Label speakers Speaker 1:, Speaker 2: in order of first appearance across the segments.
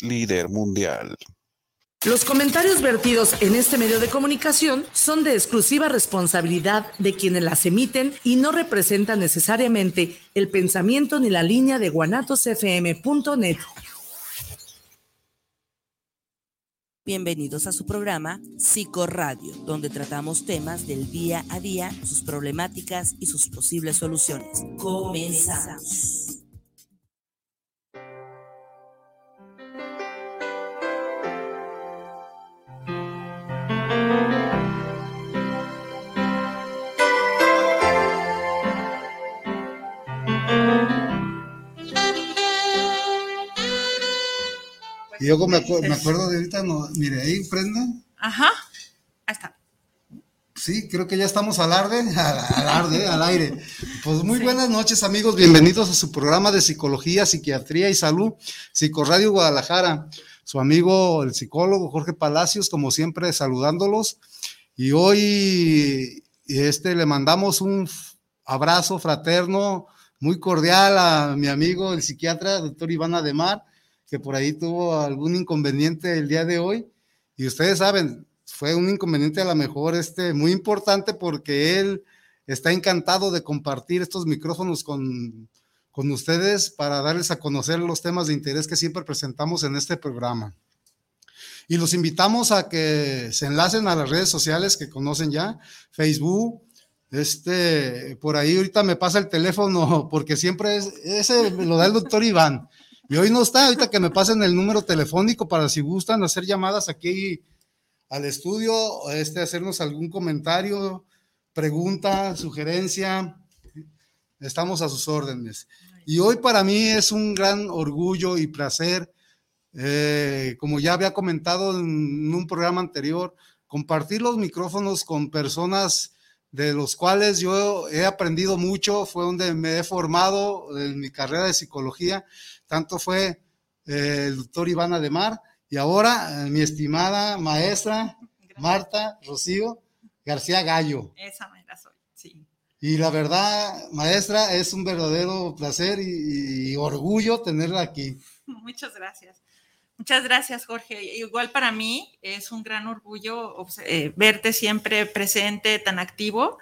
Speaker 1: líder mundial.
Speaker 2: Los comentarios vertidos en este medio de comunicación son de exclusiva responsabilidad de quienes las emiten y no representan necesariamente el pensamiento ni la línea de guanatosfm.net.
Speaker 3: Bienvenidos a su programa Psicoradio, donde tratamos temas del día a día, sus problemáticas y sus posibles soluciones. Comenzamos.
Speaker 4: Y yo me, me acuerdo de ahorita, no, mire, ahí prende.
Speaker 5: Ajá, ahí está.
Speaker 4: Sí, creo que ya estamos al aire, al, al aire. Pues muy buenas noches, amigos. Bienvenidos a su programa de psicología, psiquiatría y salud, Psicoradio Guadalajara. Su amigo, el psicólogo Jorge Palacios, como siempre, saludándolos. Y hoy este, le mandamos un abrazo fraterno, muy cordial a mi amigo, el psiquiatra, doctor Iván Ademar que por ahí tuvo algún inconveniente el día de hoy. Y ustedes saben, fue un inconveniente a lo mejor este, muy importante porque él está encantado de compartir estos micrófonos con, con ustedes para darles a conocer los temas de interés que siempre presentamos en este programa. Y los invitamos a que se enlacen a las redes sociales que conocen ya, Facebook, este, por ahí ahorita me pasa el teléfono porque siempre es, ese lo da el doctor Iván. Y hoy no está, ahorita que me pasen el número telefónico para si gustan hacer llamadas aquí al estudio, este, hacernos algún comentario, pregunta, sugerencia. Estamos a sus órdenes. Y hoy para mí es un gran orgullo y placer, eh, como ya había comentado en un programa anterior, compartir los micrófonos con personas de los cuales yo he aprendido mucho, fue donde me he formado en mi carrera de psicología tanto fue eh, el doctor Iván Ademar y ahora eh, mi estimada maestra Marta Rocío García Gallo.
Speaker 5: Esa manera soy, sí.
Speaker 4: Y la verdad, maestra, es un verdadero placer y, orgullo tenerla aquí.
Speaker 5: Muchas gracias. Muchas gracias, Jorge. Igual para mí es un gran orgullo eh, verte siempre presente, tan activo,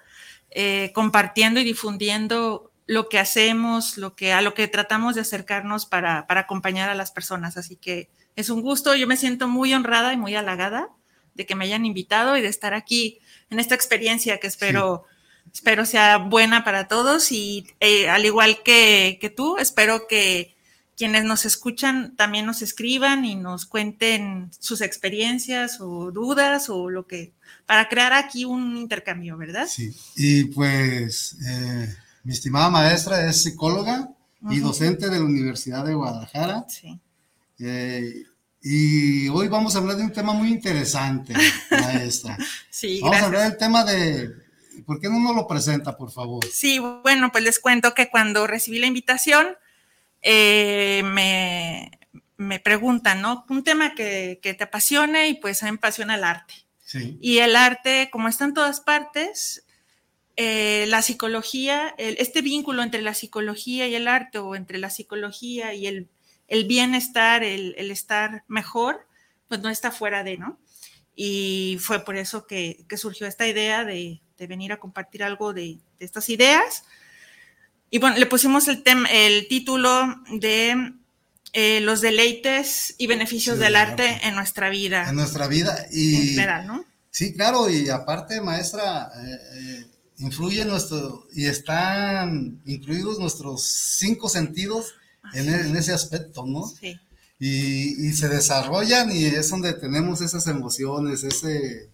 Speaker 5: compartiendo y difundiendo lo que hacemos, lo que, a lo que tratamos de acercarnos para, para, acompañar a las personas. Así que es un gusto, yo me siento muy honrada y muy halagada de que me hayan invitado y de estar aquí en esta experiencia que espero, espero sea buena para todos y eh, al igual que, que tú, espero que quienes nos escuchan también nos escriban y nos cuenten sus experiencias o dudas o lo que, para crear aquí un intercambio, ¿verdad?
Speaker 4: Sí, y pues... Eh mi estimada maestra es psicóloga y docente de la Universidad de Guadalajara. Sí. Eh, y hoy vamos a hablar de un tema muy interesante, maestra.
Speaker 5: sí,
Speaker 4: vamos a hablar del tema de, ¿por qué no nos lo presenta, por favor?
Speaker 5: Sí, bueno, pues les cuento que cuando recibí la invitación, eh, me, me, preguntan, ¿no? Un tema que, que, te apasione y pues a mí me apasiona el arte. Sí. Y el arte, como está en todas partes, eh, la psicología, este vínculo entre la psicología y el arte o entre la psicología y el, bienestar, el, estar mejor, pues no está fuera de, ¿no? Y fue por eso que, surgió esta idea de, venir a compartir algo de, estas ideas. Y bueno, le pusimos el, el título de eh, los deleites y beneficios del arte en nuestra vida.
Speaker 4: En nuestra vida y... ¿no? Sí, claro, y aparte, maestra, eh, influye nuestro, y están incluidos nuestros cinco sentidos en, e, ese aspecto, ¿no? Sí. Y, se desarrollan y es donde tenemos esas emociones, ese,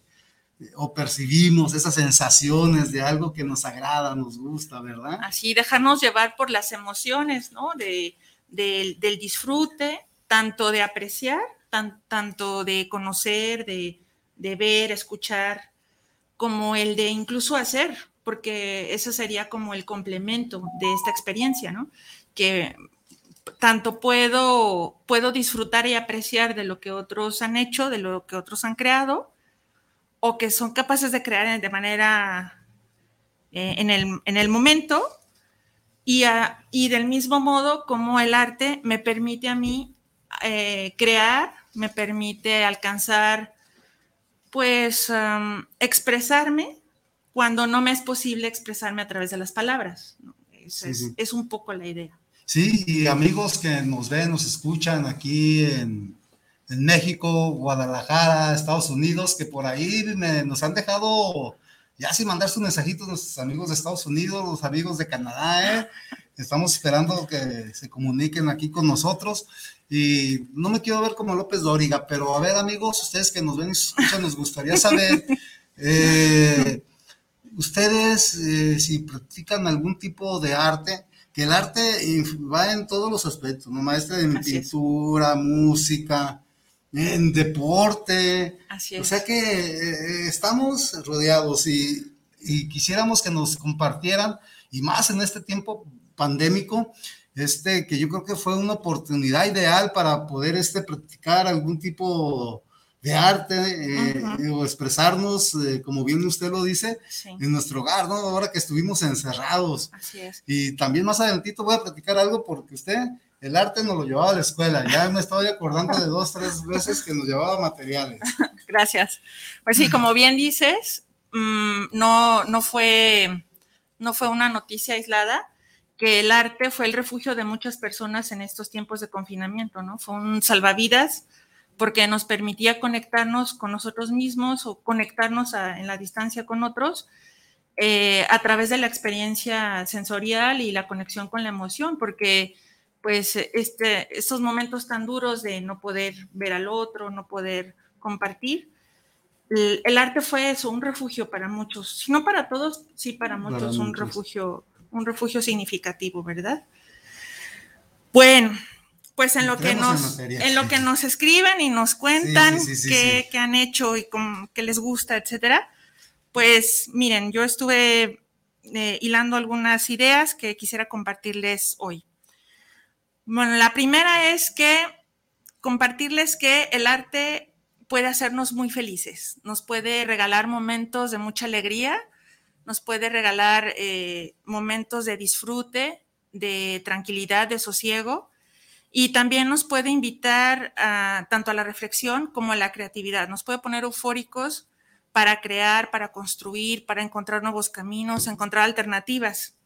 Speaker 4: o percibimos esas sensaciones de algo que nos agrada, nos gusta, ¿verdad?
Speaker 5: Así, dejarnos llevar por las emociones, ¿no? De, del disfrute, tanto de apreciar, tanto de conocer, de, de ver, escuchar, como el de incluso hacer, porque ese sería como el complemento de esta experiencia, ¿no? Que tanto puedo, puedo disfrutar y apreciar de lo que otros han hecho, de lo que otros han creado, o que son capaces de crear de manera eh, en, el, momento, y, y, del mismo modo como el arte me permite a mí eh, crear, me permite alcanzar, pues, expresarme cuando no me es posible expresarme a través de las palabras. es, un poco la idea.
Speaker 4: Sí, y amigos que nos ven, nos escuchan aquí en, México, Guadalajara, Estados Unidos, que por ahí nos han dejado ya sin mandar sus mensajitos nuestros amigos de Estados Unidos, los amigos de Canadá, ¿eh? Estamos esperando que se comuniquen aquí con nosotros. Y no me quiero ver como López Dóriga, pero a ver, amigos, ustedes que nos ven y escuchan, nos gustaría saber, eh, ustedes, eh, si practican algún tipo de arte, que el arte va en todos los aspectos, ¿no? Maestra en pintura, música, en deporte. Así es. O sea que eh, estamos rodeados y, y, quisiéramos que nos compartieran, y más en este tiempo pandémico, este, que yo creo que fue una oportunidad ideal para poder este, practicar algún tipo de arte eh, o expresarnos, eh, como bien usted lo dice, en nuestro hogar, ¿no? Ahora que estuvimos encerrados.
Speaker 5: Así es.
Speaker 4: Y también más adelantito voy a platicar algo porque usted el arte nos lo llevaba a la escuela. Ya me estoy acordando de dos, tres veces que nos llevaba materiales.
Speaker 5: Gracias. Pues sí, como bien dices, mm, no, no, fue, no fue una noticia aislada que el arte fue el refugio de muchas personas en estos tiempos de confinamiento, ¿no? Fue un salvavidas porque nos permitía conectarnos con nosotros mismos o conectarnos en la distancia con otros eh, a través de la experiencia sensorial y la conexión con la emoción, porque pues este, estos momentos tan duros de no poder ver al otro, no poder compartir, el, arte fue eso, un refugio para muchos, si no para todos, sí para muchos, un refugio, un refugio significativo, ¿verdad? Bueno, pues en lo que nos en, lo que nos escriben y nos cuentan qué, han hecho y qué les gusta, etcétera. Pues miren, yo estuve eh, hilando algunas ideas que quisiera compartirles hoy. Bueno, la primera es que compartirles que el arte puede hacernos muy felices, nos puede regalar momentos de mucha alegría, nos puede regalar eh, momentos de disfrute, de tranquilidad, de sosiego y también nos puede invitar tanto a la reflexión como a la creatividad. Nos puede poner eufóricos para crear, para construir, para encontrar nuevos caminos, encontrar alternativas.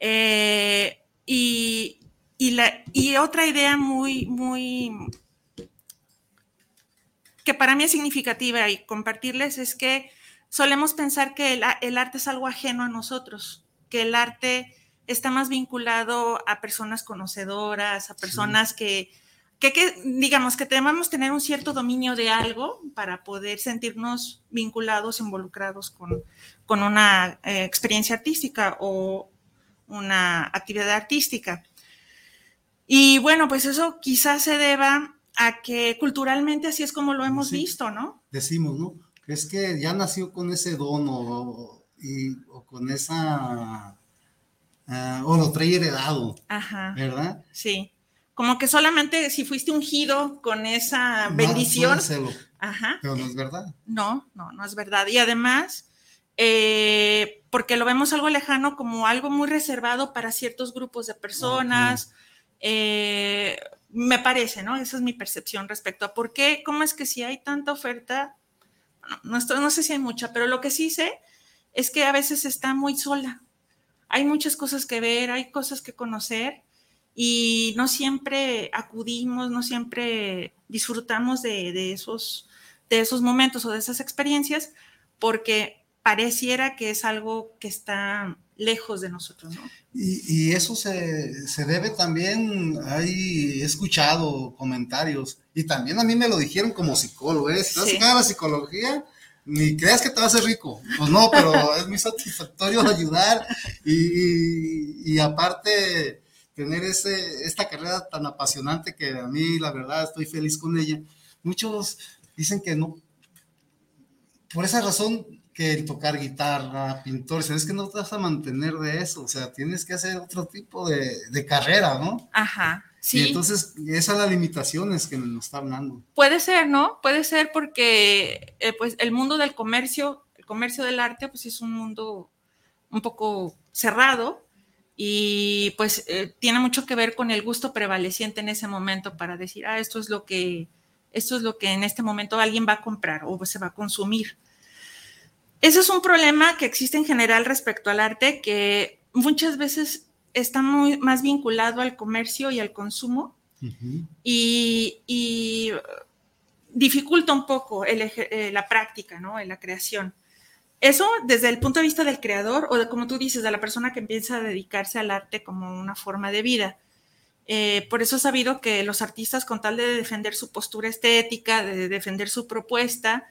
Speaker 5: Eh, y, otra idea muy, muy, que para mí es significativa y compartirles es que solemos pensar que el arte es algo ajeno a nosotros, que el arte está más vinculado a personas conocedoras, a personas que, que, digamos, que debemos tener un cierto dominio de algo para poder sentirnos vinculados, involucrados con, con una eh, experiencia artística o una actividad artística. Y bueno, pues eso quizás se deba a que culturalmente así es como lo hemos visto, ¿no?
Speaker 4: Decimos, ¿no? Es que ya nació con ese don y, o con esa Ah, o lo trae heredado. Ajá. ¿Verdad?
Speaker 5: Sí. Como que solamente si fuiste ungido con esa bendición.
Speaker 4: Ajá. Pero no es verdad.
Speaker 5: No, no, no es verdad. Y además, eh, porque lo vemos algo lejano como algo muy reservado para ciertos grupos de personas. Eh, me parece, ¿no? Esa es mi percepción respecto a por qué, cómo es que si hay tanta oferta, no, no sé si hay mucha, pero lo que sí sé es que a veces está muy sola hay muchas cosas que ver, hay cosas que conocer y no siempre acudimos, no siempre disfrutamos de, esos, de esos momentos o de esas experiencias porque pareciera que es algo que está lejos de nosotros, ¿no?
Speaker 4: Y, eso se, debe también, hay, he escuchado comentarios, y también a mí me lo dijeron como psicólogo, ¿eh? Si vas a la psicología, ni creas que te vas a hacer rico. Pues no, pero es muy satisfactorio ayudar y, aparte tener ese, esta carrera tan apasionante que a mí la verdad estoy feliz con ella. Muchos dicen que no, por esa razón que el tocar guitarra, pintor, es que no te vas a mantener de eso, o sea, tienes que hacer otro tipo de, de carrera, ¿no?
Speaker 5: Ajá.
Speaker 4: Sí. Y entonces, esas son las limitaciones que nos está hablando.
Speaker 5: Puede ser, ¿no? Puede ser porque eh, pues el mundo del comercio, el comercio del arte, pues es un mundo un poco cerrado y pues eh, tiene mucho que ver con el gusto prevaleciente en ese momento para decir, ah, esto es lo que, esto es lo que en este momento alguien va a comprar o se va a consumir. Ese es un problema que existe en general respecto al arte, que muchas veces está muy más vinculado al comercio y al consumo y, dificulta un poco eh, la práctica, ¿no? En la creación. Eso desde el punto de vista del creador o de, como tú dices, de la persona que empieza a dedicarse al arte como una forma de vida. Eh, por eso he sabido que los artistas, con tal de defender su postura estética, de defender su propuesta,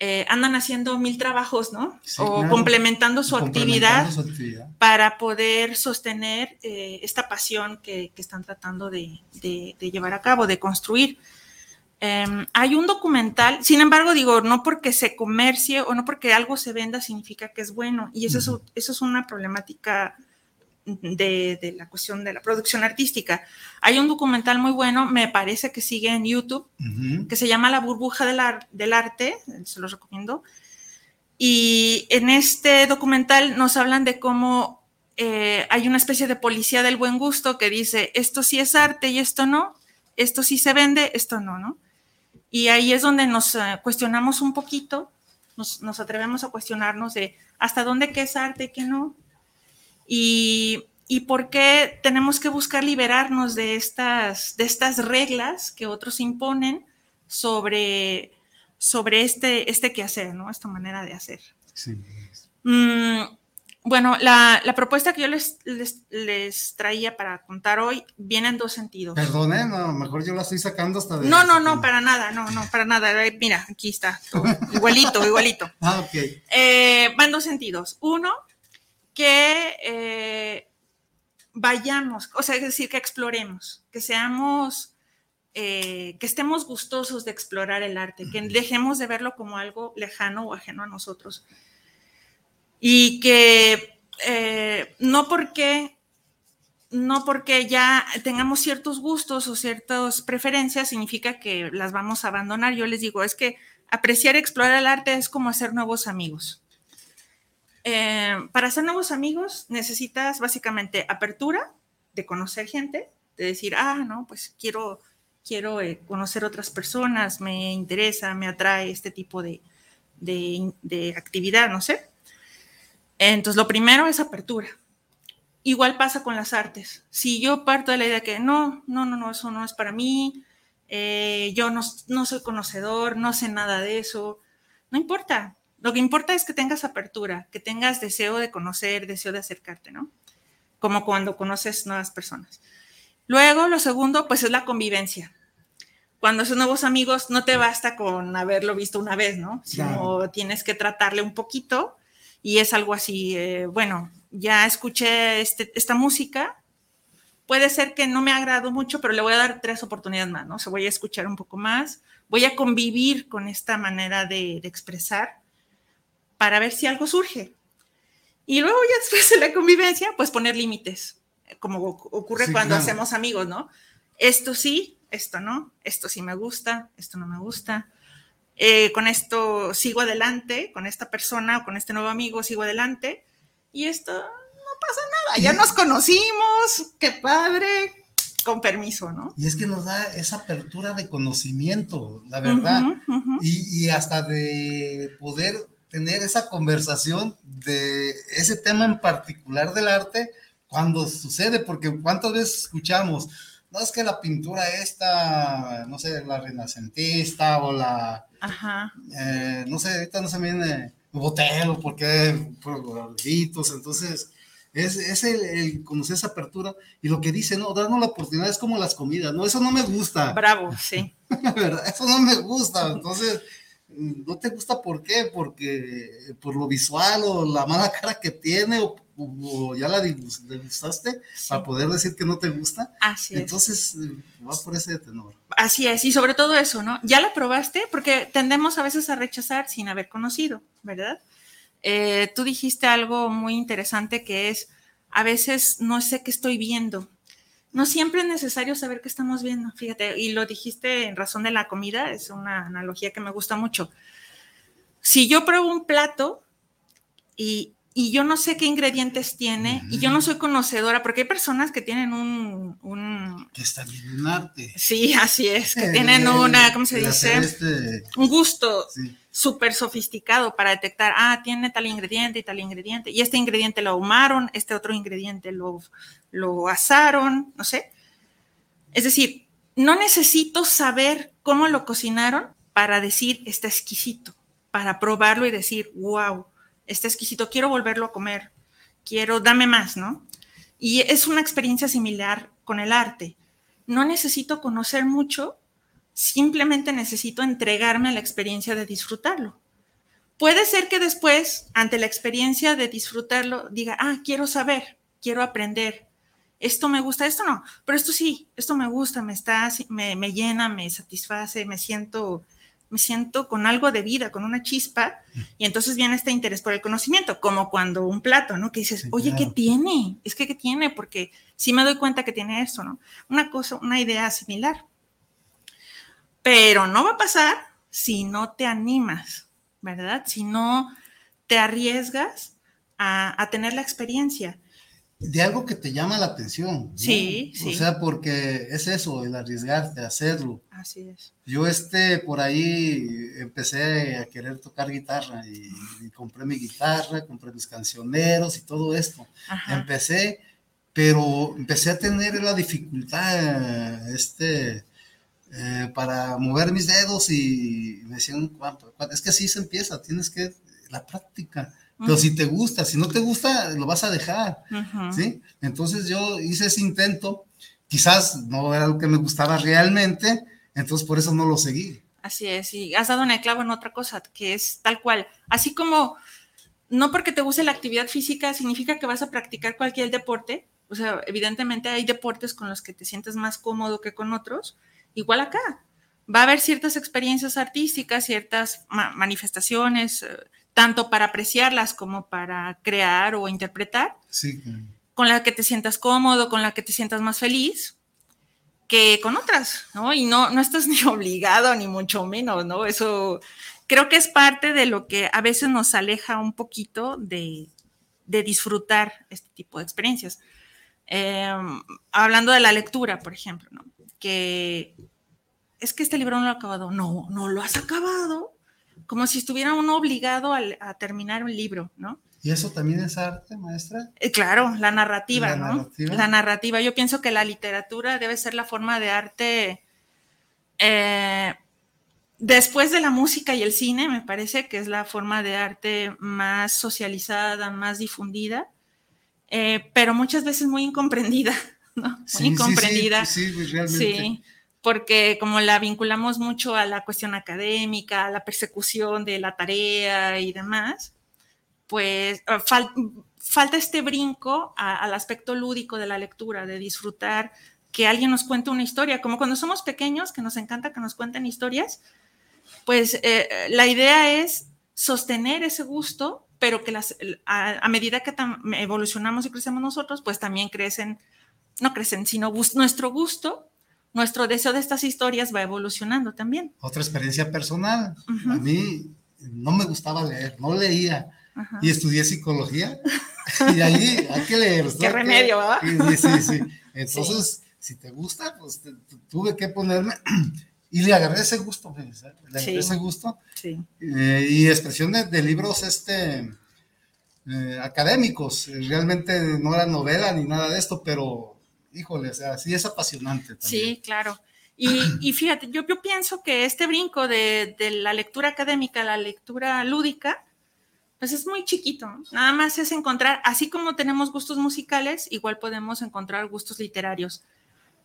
Speaker 5: eh, andan haciendo mil trabajos, ¿no? o complementando, su, actividad para poder sostener eh, esta pasión que, están tratando de, llevar a cabo, de construir. Em, hay un documental, sin embargo, digo, no porque se comercie o no porque algo se venda significa que es bueno. Y eso, es, eso es una problemática de, la cuestión de la producción artística. Hay un documental muy bueno, me parece que sigue en YouTube, que se llama La burbuja del, del arte, se los recomiendo. Y en este documental nos hablan de cómo eh, hay una especie de policía del buen gusto que dice, esto sí es arte y esto no, esto sí se vende, esto no, ¿no? Y ahí es donde nos eh, cuestionamos un poquito, nos, atrevemos a cuestionarnos de hasta dónde qué es arte y qué no. Y, por qué tenemos que buscar liberarnos de estas, de estas reglas que otros imponen sobre, sobre este, este quehacer, ¿no? Esta manera de hacer. Sí. Mm, bueno, la, propuesta que yo les, les, traía para contar hoy viene en dos sentidos.
Speaker 4: Perdone, no, mejor yo la estoy sacando hasta de...
Speaker 5: No, no, no, para nada, no, no, para nada. Mira, aquí está, igualito, igualito.
Speaker 4: Ah, ok.
Speaker 5: Eh, van dos sentidos. Uno, que eh, vayamos, o sea, es decir, que exploremos, que seamos, eh, que estemos gustosos de explorar el arte, que dejemos de verlo como algo lejano o ajeno a nosotros y que eh, no porque no porque ya tengamos ciertos gustos o ciertas preferencias significa que las vamos a abandonar. Yo les digo, es que apreciar y explorar el arte es como hacer nuevos amigos. Eh, para hacer nuevos amigos necesitas básicamente apertura de conocer gente, de decir, ah, no, pues quiero, quiero eh, conocer otras personas, me interesa, me atrae este tipo de, de actividad, no sé. Entonces, lo primero es apertura. Igual pasa con las artes. Si yo parto de la idea que no, no, no, no, eso no es para mí, eh, yo no, no soy conocedor, no sé nada de eso, no importa. Lo que importa es que tengas apertura, que tengas deseo de conocer, deseo de acercarte, ¿no? Como cuando conoces nuevas personas. Luego, lo segundo, pues es la convivencia. Cuando son nuevos amigos, no te basta con haberlo visto una vez, ¿no? Sino tienes que tratarle un poquito y es algo así, eh, bueno, ya escuché este, esta música, puede ser que no me agrado mucho, pero le voy a dar tres oportunidades más, ¿no? O sea, voy a escuchar un poco más, voy a convivir con esta manera de, expresar para ver si algo surge. Y luego ya después de la convivencia, pues poner límites, como ocurre cuando hacemos amigos, ¿no? Esto sí, esto no, esto sí me gusta, esto no me gusta. Eh, con esto sigo adelante, con esta persona o con este nuevo amigo sigo adelante y esto no pasa nada, ya nos conocimos, qué padre, con permiso, ¿no?
Speaker 4: Y es que nos da esa apertura de conocimiento, la verdad, Y, y hasta de poder tener esa conversación de ese tema en particular del arte cuando sucede, porque cuántas veces escuchamos, no es que la pintura esta, no sé, la renacentista o la, Ajá. Eh, no sé, ahorita no se me viene botero, porque por los entonces es, es el, el, conocer esa apertura y lo que dice, no, darnos la oportunidad es como las comidas, no, eso no me gusta.
Speaker 5: Bravo, sí.
Speaker 4: Eso no me gusta, entonces no te gusta ¿por qué? Porque por lo visual o la mala cara que tiene o o ya la degustaste para poder decir que no te gusta.
Speaker 5: Así
Speaker 4: es. Entonces, va por ese tenor.
Speaker 5: Así es, y sobre todo eso, ¿no? Ya la probaste porque tendemos a veces a rechazar sin haber conocido, ¿verdad? Eh, tú dijiste algo muy interesante que es, a veces no sé qué estoy viendo. No siempre es necesario saber qué estamos viendo, fíjate, y lo dijiste en razón de la comida, es una analogía que me gusta mucho. Si yo pruebo un plato y, y yo no sé qué ingredientes tiene y yo no soy conocedora porque hay personas que tienen un...
Speaker 4: que está bien un arte.
Speaker 5: Sí, así es, que tienen una, ¿cómo se dice? Este... Un gusto súper sofisticado para detectar, ah, tiene tal ingrediente y tal ingrediente, y este ingrediente lo ahumaron, este otro ingrediente lo, lo asaron, no sé. Es decir, no necesito saber cómo lo cocinaron para decir está exquisito, para probarlo y decir, wow está exquisito, quiero volverlo a comer, quiero, dame más, ¿no? Y es una experiencia similar con el arte. No necesito conocer mucho, simplemente necesito entregarme a la experiencia de disfrutarlo. Puede ser que después, ante la experiencia de disfrutarlo, diga, ah, quiero saber, quiero aprender, esto me gusta, esto no, pero esto sí, esto me gusta, me está, me, me llena, me satisface, me siento me siento con algo de vida, con una chispa, y entonces viene este interés por el conocimiento, como cuando un plato, ¿no? Que dices, oye, ¿qué tiene? Es que, ¿qué tiene? Porque sí me doy cuenta que tiene esto, ¿no? Una cosa, una idea similar. Pero no va a pasar si no te animas, ¿verdad? Si no te arriesgas a, a tener la experiencia
Speaker 4: de algo que te llama la atención.
Speaker 5: Sí, sí.
Speaker 4: O sea, porque es eso, el arriesgarte a hacerlo.
Speaker 5: Así es.
Speaker 4: Yo este, por ahí empecé a querer tocar guitarra y, compré mi guitarra, compré mis cancioneros y todo esto. Empecé, pero empecé a tener la dificultad, este, eh, para mover mis dedos y me decían, es que así se empieza, tienes que, la práctica. Pero si te gusta, si no te gusta, lo vas a dejar, ¿sí? Entonces yo hice ese intento, quizás no era lo que me gustaba realmente, entonces por eso no lo seguí.
Speaker 5: Así es, y has dado una clavo en otra cosa, que es tal cual, así como no porque te guste la actividad física significa que vas a practicar cualquier deporte, o sea, evidentemente hay deportes con los que te sientes más cómodo que con otros, igual acá. Va a haber ciertas experiencias artísticas, ciertas manifestaciones, eh, tanto para apreciarlas como para crear o interpretar, con la que te sientas cómodo, con la que te sientas más feliz, que con otras, ¿no? Y no, no estás ni obligado, ni mucho menos, ¿no? Eso creo que es parte de lo que a veces nos aleja un poquito de, disfrutar este tipo de experiencias. Em, hablando de la lectura, por ejemplo, ¿no? Que es que este libro no lo he acabado. No, no lo has acabado como si estuviera uno obligado a, terminar un libro, ¿no?
Speaker 4: ¿Y eso también es arte, maestra?
Speaker 5: Eh, claro, la narrativa, ¿no? La narrativa. Yo pienso que la literatura debe ser la forma de arte eh, después de la música y el cine, me parece que es la forma de arte más socializada, más difundida, eh, pero muchas veces muy incomprendida, ¿no? Muy incomprendida.
Speaker 4: Sí, sí, realmente. Sí
Speaker 5: porque como la vinculamos mucho a la cuestión académica, a la persecución de la tarea y demás, pues ah, falta este brinco al aspecto lúdico de la lectura, de disfrutar que alguien nos cuente una historia, como cuando somos pequeños, que nos encanta que nos cuenten historias, pues eh, la idea es sostener ese gusto, pero que las, a, medida que evolucionamos y crecemos nosotros, pues también crecen, no crecen, sino nuestro gusto nuestro deseo de estas historias va evolucionando también.
Speaker 4: Otra experiencia personal. A mí no me gustaba leer, no leía. Y estudié psicología. y ahí hay que leer.
Speaker 5: Qué remedio, ¿verdad?
Speaker 4: Sí, sí, Entonces, si te gusta, pues tuve que ponerme. Y le agarré ese gusto, le agarré ese gusto.
Speaker 5: Sí.
Speaker 4: Eh, y expresión de, libros este, eh, académicos. Realmente no era novela ni nada de esto, pero híjole, o sea, sí es apasionante.
Speaker 5: Sí, claro. Y, fíjate, yo, yo, pienso que este brinco de, la lectura académica a la lectura lúdica, pues es muy chiquito. Nada más es encontrar, así como tenemos gustos musicales, igual podemos encontrar gustos literarios.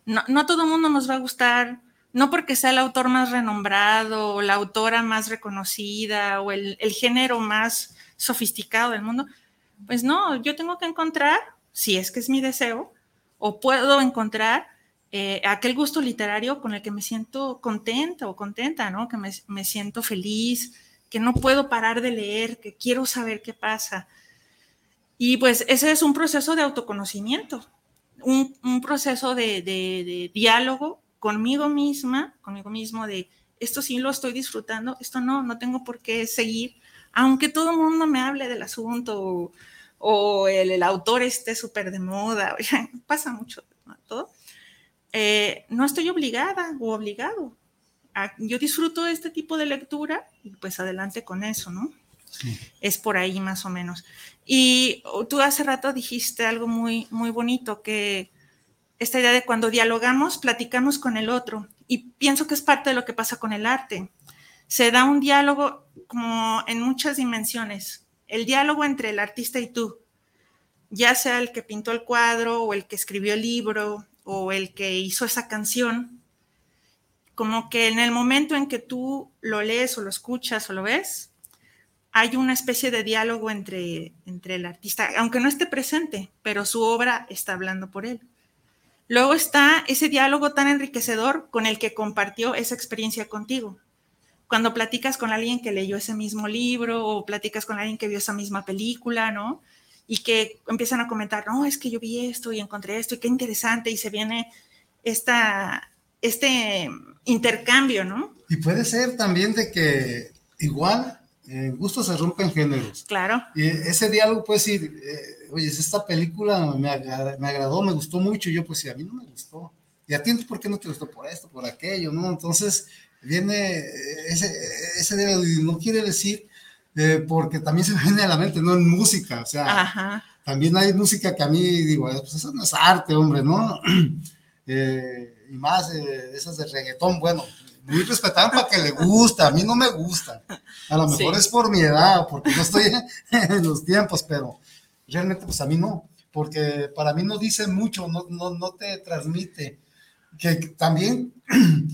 Speaker 5: No, no todo el mundo nos va a gustar, no porque sea el autor más renombrado o la autora más reconocida o el, el género más sofisticado del mundo. Pues no, yo tengo que encontrar, si es que es mi deseo, o puedo encontrar eh, aquel gusto literario con el que me siento contenta o contenta, ¿no? Que me, siento feliz, que no puedo parar de leer, que quiero saber qué pasa. Y pues ese es un proceso de autoconocimiento, un, proceso de, diálogo conmigo misma, conmigo mismo, de esto sí lo estoy disfrutando, esto no, no tengo por qué seguir, aunque todo el mundo me hable del asunto el, autor esté súper de moda, pasa mucho todo, eh, no estoy obligada o obligado. yo disfruto de este tipo de lectura y pues adelante con eso, ¿no? Es por ahí más o menos. Y tú hace rato dijiste algo muy, muy bonito, que esta idea de cuando dialogamos, platicamos con el otro. Y pienso que es parte de lo que pasa con el arte. Se da un diálogo como en muchas dimensiones. El diálogo entre el artista y tú, ya sea el que pintó el cuadro o el que escribió el libro o el que hizo esa canción, como que en el momento en que tú lo lees o lo escuchas o lo ves, hay una especie de diálogo entre, entre el artista, aunque no esté presente, pero su obra está hablando por él. Luego está ese diálogo tan enriquecedor con el que compartió esa experiencia contigo. Cuando platicas con alguien que leyó ese mismo libro o platicas con alguien que vio esa misma película, ¿no? Y que empiezan a comentar, no, es que yo vi esto y encontré esto y qué interesante y se viene esta, este intercambio, ¿no?
Speaker 4: Y puede ser también de que igual en gusto se rompen géneros.
Speaker 5: Claro.
Speaker 4: Y ese diálogo puede decir, eh, oye, esta película me, agradó, me gustó mucho. Y yo, pues, sí, a mí no me gustó. ¿Y a ti por qué no te gustó? Por esto, por aquello, ¿no? Entonces, viene ese, ese y no quiere decir, eh, porque también se me viene a la mente, ¿no? En música, o sea, también hay música que a mí digo, pues eso no es arte, hombre, ¿no? Eh, y más esas de reggaetón, bueno, muy respetable para que le gusta, a mí no me gusta. A lo mejor es por mi edad, porque no estoy en los tiempos, pero realmente pues a mí no, porque para mí no dice mucho, no, no, no te transmite. Que también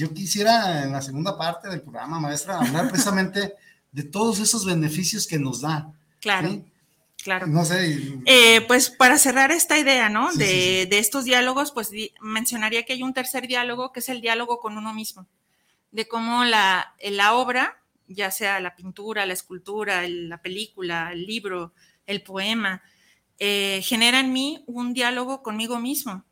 Speaker 4: yo quisiera en la segunda parte del programa, maestra, hablar precisamente de todos esos beneficios que nos da.
Speaker 5: Claro. Claro.
Speaker 4: No sé.
Speaker 5: Eh, pues para cerrar esta idea, ¿no? de, de, estos diálogos, pues mencionaría que hay un tercer diálogo que es el diálogo con uno mismo, de cómo la, la obra, ya sea la pintura, la escultura, la película, el libro, el poema, eh, genera en mí un diálogo conmigo mismo,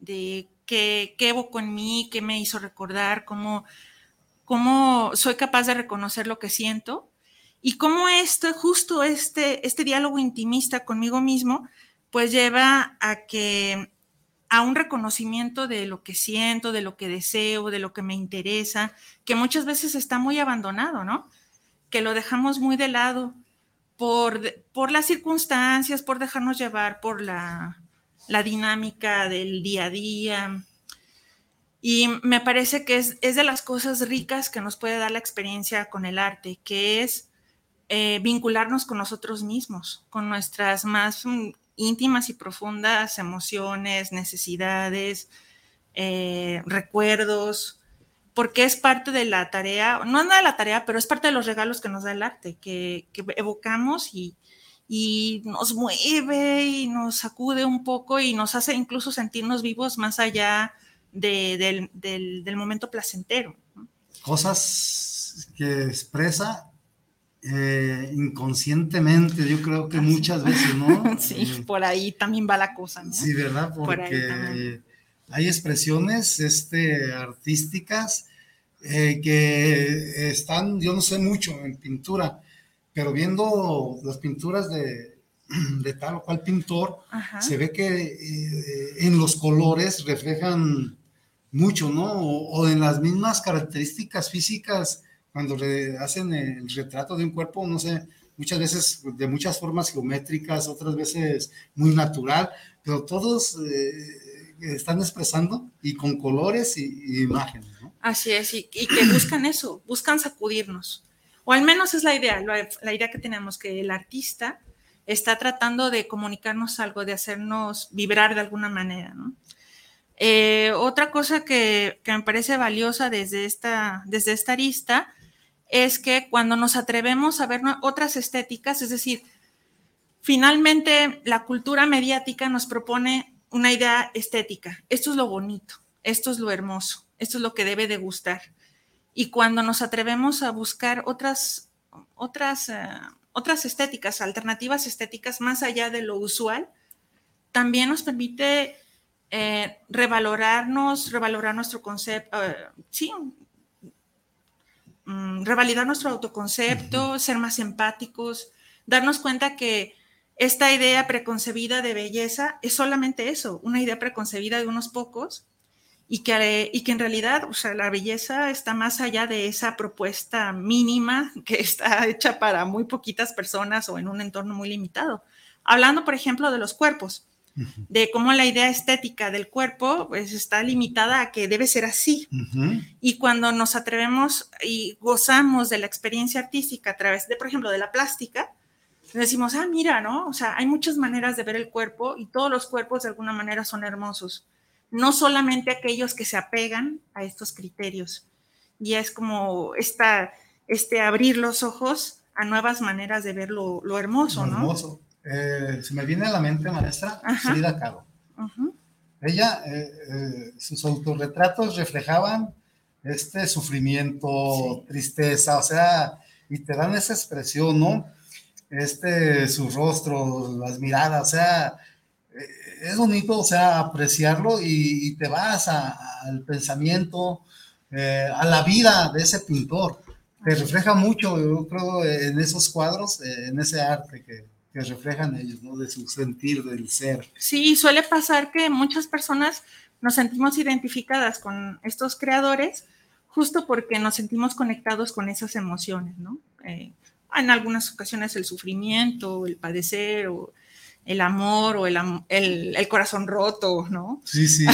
Speaker 5: de qué, qué evoco en mí, qué me hizo recordar, cómo, cómo soy capaz de reconocer lo que siento y cómo esto, justo este, este diálogo intimista conmigo mismo, pues lleva a que a un reconocimiento de lo que siento, de lo que deseo, de lo que me interesa, que muchas veces está muy abandonado, ¿no? Que lo dejamos muy de lado por, por las circunstancias, por dejarnos llevar por la, la dinámica del día a día. Y me parece que es, es, de las cosas ricas que nos puede dar la experiencia con el arte, que es eh, vincularnos con nosotros mismos, con nuestras más mm, íntimas y profundas emociones, necesidades, eh, recuerdos, porque es parte de la tarea, no es nada de la tarea, pero es parte de los regalos que nos da el arte, que, evocamos y, y, nos mueve y nos sacude un poco y nos hace incluso sentirnos vivos más allá del, del, momento placentero.
Speaker 4: Cosas que expresa eh, inconscientemente, yo creo que muchas veces, ¿no?
Speaker 5: sí, eh, por ahí también va la cosa, ¿no?
Speaker 4: Sí, ¿verdad? Porque hay expresiones este, artísticas eh, que están, yo no sé mucho en pintura, pero viendo las pinturas de, de tal o cual pintor, se ve que en los colores reflejan mucho, ¿no? o en las mismas características físicas cuando hacen el retrato de un cuerpo, no sé, muchas veces de muchas formas geométricas, otras veces muy natural, pero todos eh, están expresando y con colores y, imágenes. ¿no?
Speaker 5: Así es, y, que buscan eso, buscan sacudirnos. O al menos es la idea, la, idea que tenemos, que el artista está tratando de comunicarnos algo, de hacernos vibrar de alguna manera. Eh, otra cosa que, que, me parece valiosa desde esta, desde esta arista es que cuando nos atrevemos a ver otras estéticas, es decir, finalmente la cultura mediática nos propone una idea estética. Esto es lo bonito, esto es lo hermoso, esto es lo que debe de gustar. Y cuando nos atrevemos a buscar otras, otras, eh, otras estéticas, alternativas estéticas más allá de lo usual, también nos permite eh, revalorarnos, revalorar nuestro concepto, eh, sí, Mm, revalidar nuestro autoconcepto, ser más empáticos, darnos cuenta que esta idea preconcebida de belleza es solamente eso, una idea preconcebida de unos pocos y que, y que en realidad, o sea, la belleza está más allá de esa propuesta mínima que está hecha para muy poquitas personas o en un entorno muy limitado. Hablando, por ejemplo, de los cuerpos, de cómo la idea estética del cuerpo pues, está limitada a que debe ser así. Y cuando nos atrevemos y gozamos de la experiencia artística a través de, por ejemplo, de la plástica, decimos, ah, mira, ¿no? O sea, hay muchas maneras de ver el cuerpo y todos los cuerpos de alguna manera son hermosos, no solamente aquellos que se apegan a estos criterios. Y es como esta, este abrir los ojos a nuevas maneras de ver lo, hermoso, ¿no?
Speaker 4: Hermoso. Eh, se me viene a la mente, maestra, Frida Kahlo. Ella, eh, eh, sus autorretratos reflejaban este sufrimiento, tristeza, o sea, y te dan esa expresión, ¿no? este, su rostro, las miradas, o sea, es bonito, o sea, apreciarlo y, te vas al pensamiento, eh, a la vida de ese pintor. Te refleja mucho, yo creo, en esos cuadros, eh, en ese arte que, que reflejan ellos, ¿no? De su sentir, del ser.
Speaker 5: Sí, suele pasar que muchas personas nos sentimos identificadas con estos creadores justo porque nos sentimos conectados con esas emociones, ¿no? en algunas ocasiones el sufrimiento, el padecer, o el amor, o el, el, corazón roto, ¿no?
Speaker 4: Sí, sí.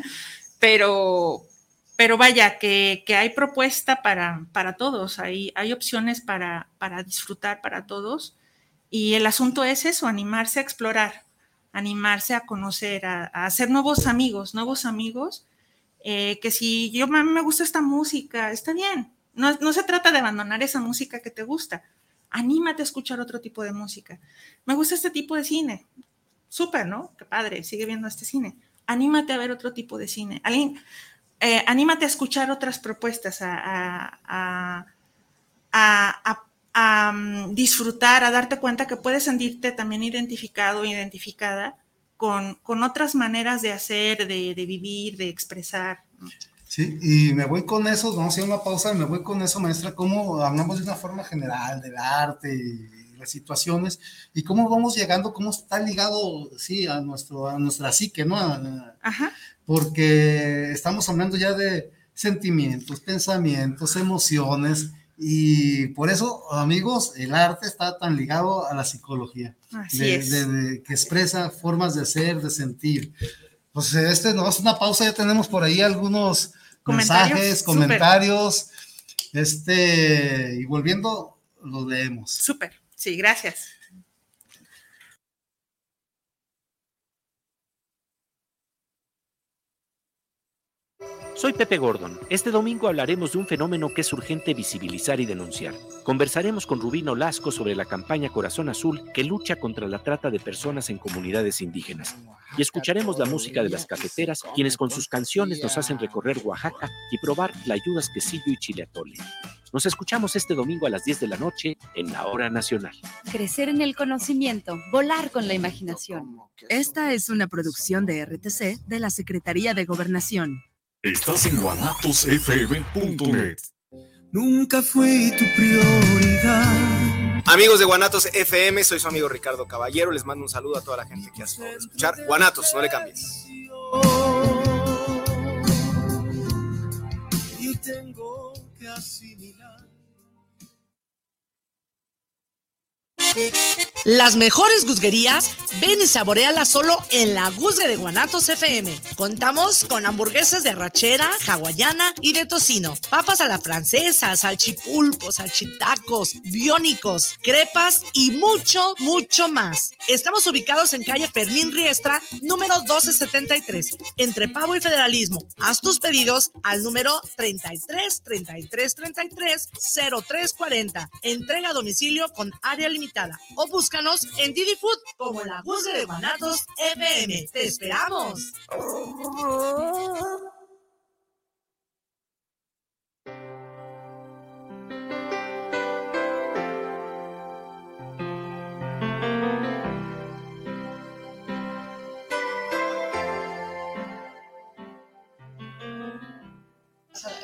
Speaker 5: pero, pero vaya, que, hay propuesta para, para todos, hay, hay opciones para, para disfrutar para todos. Y el asunto es eso, animarse a explorar, animarse a conocer, a, hacer nuevos amigos, nuevos amigos, eh, que si yo me gusta esta música, está bien. No, no se trata de abandonar esa música que te gusta, anímate a escuchar otro tipo de música. Me gusta este tipo de cine. Súper, ¿no? Qué padre, sigue viendo este cine. Anímate a ver otro tipo de cine. Alguien, eh, anímate a escuchar otras propuestas, a, mm, disfrutar, a darte cuenta que puedes sentirte también identificado, identificada con, con otras maneras de hacer, de, de vivir, de expresar.
Speaker 4: Sí, y me voy con eso, vamos a hacer una pausa, me voy con eso, maestra, cómo hablamos de una forma general del arte y las situaciones, y cómo vamos llegando, cómo está ligado, sí, a, nuestro, a nuestra psique, ¿no?
Speaker 5: Ajá.
Speaker 4: Porque estamos hablando ya de sentimientos, pensamientos, emociones, y por eso, amigos, el arte está tan ligado a la psicología,
Speaker 5: Así es.
Speaker 4: que expresa formas de ser, de sentir. Pues este no es una pausa, ya tenemos por ahí algunos mensajes, comentarios. Este, y volviendo, lo leemos.
Speaker 5: Súper, sí, gracias.
Speaker 1: Soy Pepe Gordon. Este domingo hablaremos de un fenómeno que es urgente visibilizar y denunciar. Conversaremos con Rubino Lasco sobre la campaña Corazón Azul que lucha contra la trata de personas en comunidades indígenas. Y escucharemos la música de las cafeteras, quienes con sus canciones nos hacen recorrer Oaxaca y probar la ayudas quesillo y chile atole. Nos escuchamos este domingo a las 10 de la noche en la Hora Nacional.
Speaker 6: Crecer en el conocimiento, volar con la imaginación. Esta es una producción de RTC de la Secretaría de Gobernación.
Speaker 7: Estás en guanatosfm.net.
Speaker 8: Nunca fue tu prioridad.
Speaker 9: Amigos de Guanatos FM, soy su amigo Ricardo Caballero. Les mando un saludo a toda la gente que hace escuchar. Guanatos, no le cambies.
Speaker 8: Y tengo que asimilar.
Speaker 2: Las mejores guzguerías, ven y saboreala solo en la Guzgue de Guanatos FM. Contamos con hamburguesas de rachera, hawaiana y de tocino, papas a la francesa, salchipulpos, salchitacos, biónicos, crepas y mucho, mucho más. Estamos ubicados en calle Fermín Riestra, número 1273, entre Pavo y Federalismo. Haz tus pedidos al número 33 33 33 0340. Entrega a domicilio con área limitada o búscanos en Didi Food como la voz de Guanatos FM. ¡Te esperamos!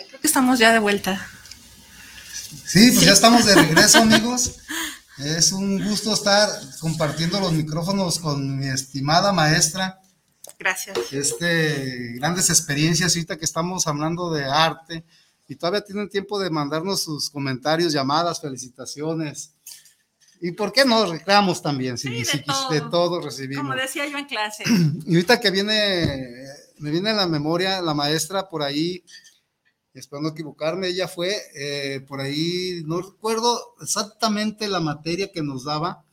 Speaker 5: Creo que estamos ya de vuelta.
Speaker 4: Sí, pues ya estamos de regreso, amigos. Es un gusto estar compartiendo los micrófonos con mi estimada maestra.
Speaker 5: Gracias.
Speaker 4: Este, grandes experiencias ahorita que estamos hablando de arte y todavía tienen tiempo de mandarnos sus comentarios, llamadas, felicitaciones. Y por qué no recreamos también,
Speaker 5: Sí,
Speaker 4: si,
Speaker 5: de
Speaker 4: si-
Speaker 5: todo.
Speaker 4: de todo recibimos.
Speaker 5: Como decía yo en clase.
Speaker 4: Y ahorita que viene, me viene a la memoria la maestra por ahí, espero no equivocarme, ella fue eh, por ahí, no recuerdo exactamente la materia que nos daba,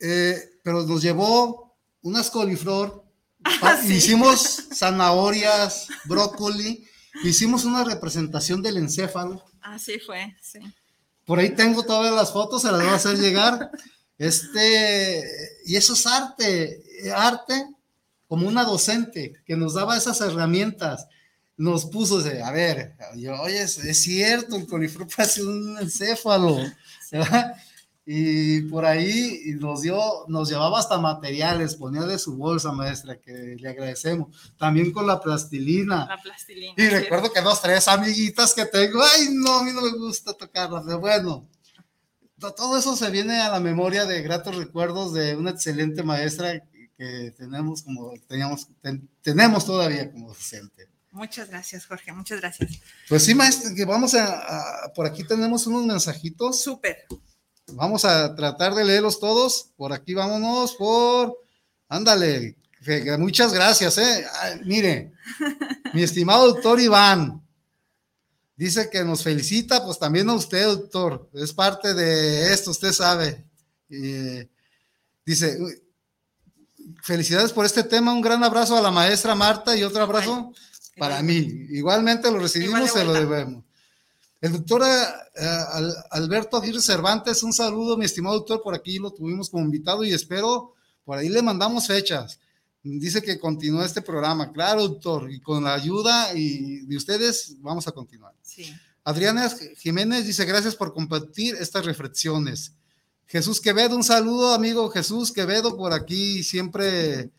Speaker 4: eh, pero nos llevó unas coliflor,
Speaker 5: Sí.
Speaker 4: hicimos zanahorias, brócoli, hicimos una representación del encéfalo.
Speaker 5: Así fue, sí.
Speaker 4: Por ahí tengo todas las fotos, se las voy a hacer llegar. Este, y eso es arte, arte como una docente que nos daba esas herramientas. Nos puso, de, a ver, yo, oye, es, es cierto, el coliflor parece un encéfalo. ¿verdad? Y por ahí nos dio, nos llevaba hasta materiales, ponía de su bolsa, maestra, que le agradecemos. También con la plastilina.
Speaker 5: La plastilina.
Speaker 4: Y recuerdo que dos, tres amiguitas que tengo, ay, no, a mí no me gusta tocarlas, pero bueno, to- todo eso se viene a la memoria de gratos recuerdos de una excelente maestra que tenemos como, teníamos, ten- tenemos todavía como docente.
Speaker 5: Muchas gracias, Jorge, muchas gracias.
Speaker 4: Pues sí, maestra, que vamos a, a- por aquí tenemos unos mensajitos,
Speaker 5: Súper.
Speaker 4: vamos a tratar de leerlos todos, por aquí vámonos, por, ándale, muchas gracias, eh, Ay, mire, mi estimado doctor Iván, dice que nos felicita, pues también a usted, doctor, es parte de esto, usted sabe. Eh, dice, "Uy, felicidades por este tema, un gran abrazo a la maestra Marta y otro abrazo para mí. Igualmente lo recibimos, se lo debemos. El doctor Al- Alberto Aguirre Cervantes, un saludo, mi estimado doctor, por aquí lo tuvimos como invitado y espero, por ahí le mandamos fechas. Dice que continúa este programa, claro, doctor, y con la ayuda y de ustedes vamos a continuar.
Speaker 5: Sí.
Speaker 4: Adriana Jiménez dice, gracias por compartir estas reflexiones. Jesús Quevedo, un saludo, amigo Jesús Quevedo, por aquí siempre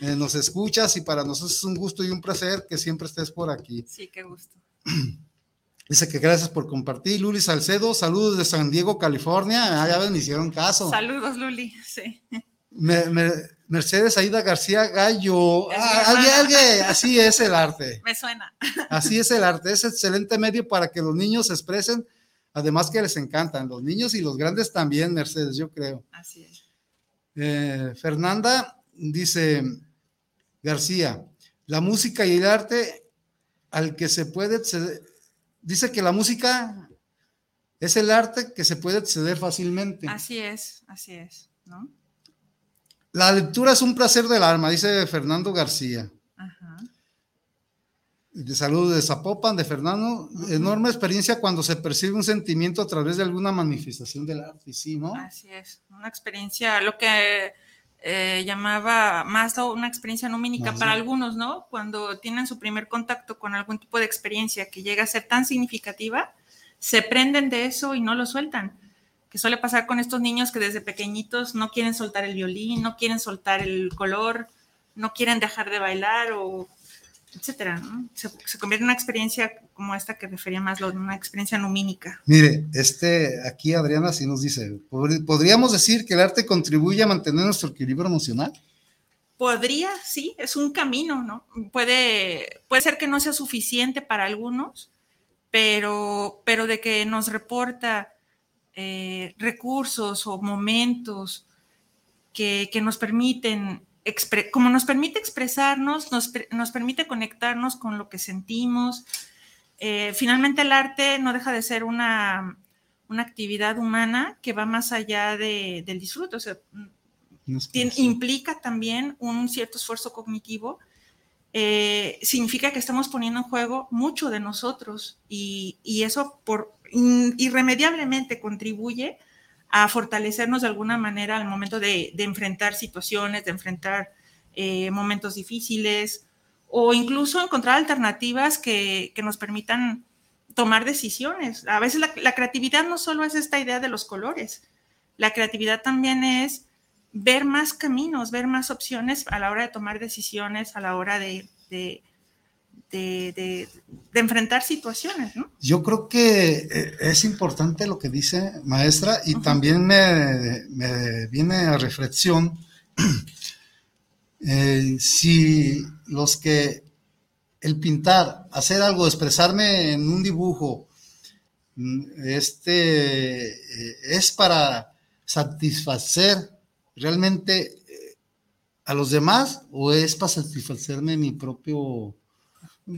Speaker 4: eh, nos escuchas y para nosotros es un gusto y un placer que siempre estés por aquí.
Speaker 5: Sí, qué gusto.
Speaker 4: Dice que gracias por compartir. Luli Salcedo, saludos de San Diego, California. Ah, ya me hicieron caso.
Speaker 5: Saludos, Luli. Sí.
Speaker 4: Me- me- Mercedes Aida García Gallo. Ah, alguien- así es el arte.
Speaker 5: Me suena.
Speaker 4: Así es el arte. Es excelente medio para que los niños se expresen. Además que les encantan. Los niños y los grandes también, Mercedes, yo creo.
Speaker 5: Así es.
Speaker 4: Eh, Fernanda dice García, la música y el arte al que se puede acceder, dice que la música es el arte que se puede acceder fácilmente.
Speaker 5: Así es, así es, ¿no?
Speaker 4: La lectura es un placer del alma, dice Fernando García.
Speaker 5: Ajá.
Speaker 4: De saludos de Zapopan, de Fernando. Enorme experiencia cuando se percibe un sentimiento a través de alguna manifestación del arte, sí, ¿no?
Speaker 5: Así es, una experiencia, lo que eh, llamaba Maslow, una experiencia numínica para algunos, ¿no? Cuando tienen su primer contacto con algún tipo de experiencia que llega a ser tan significativa, se prenden de eso y no lo sueltan. Que suele pasar con estos niños que desde pequeñitos no quieren soltar el violín, no quieren soltar el color, no quieren dejar de bailar o etcétera, ¿no? Se, se convierte en una experiencia como esta que refería Maslow, una experiencia numínica.
Speaker 4: Mire, este, aquí Adriana sí nos dice, "¿Pod- ¿podríamos decir que el arte contribuye a mantener nuestro equilibrio emocional?
Speaker 5: Podría, sí, es un camino, ¿no? Puede, puede ser que no sea suficiente para algunos, pero, pero de que nos reporta eh, recursos o momentos que, que nos permiten, como nos permite expresarnos, nos, nos permite conectarnos con lo que sentimos. Eh, finalmente el arte no deja de ser una, una actividad humana que va más allá de- del disfrute. O sea, implica también un cierto esfuerzo cognitivo, eh, significa que estamos poniendo en juego mucho de nosotros y, y eso por, irremediablemente contribuye a fortalecernos de alguna manera al momento de, enfrentar situaciones, de enfrentar eh, momentos difíciles o incluso encontrar alternativas que, que nos permitan tomar decisiones. A veces la, creatividad no solo es esta idea de los colores, la creatividad también es ver más caminos, ver más opciones a la hora de tomar decisiones, a la hora de- de, enfrentar situaciones, ¿no?
Speaker 4: Yo creo que eh, es importante lo que dice maestra y también me, viene a reflexión eh, si los que el pintar, hacer algo, expresarme en un dibujo, mm, este eh, es para satisfacer realmente a los demás o es para satisfacerme mi propio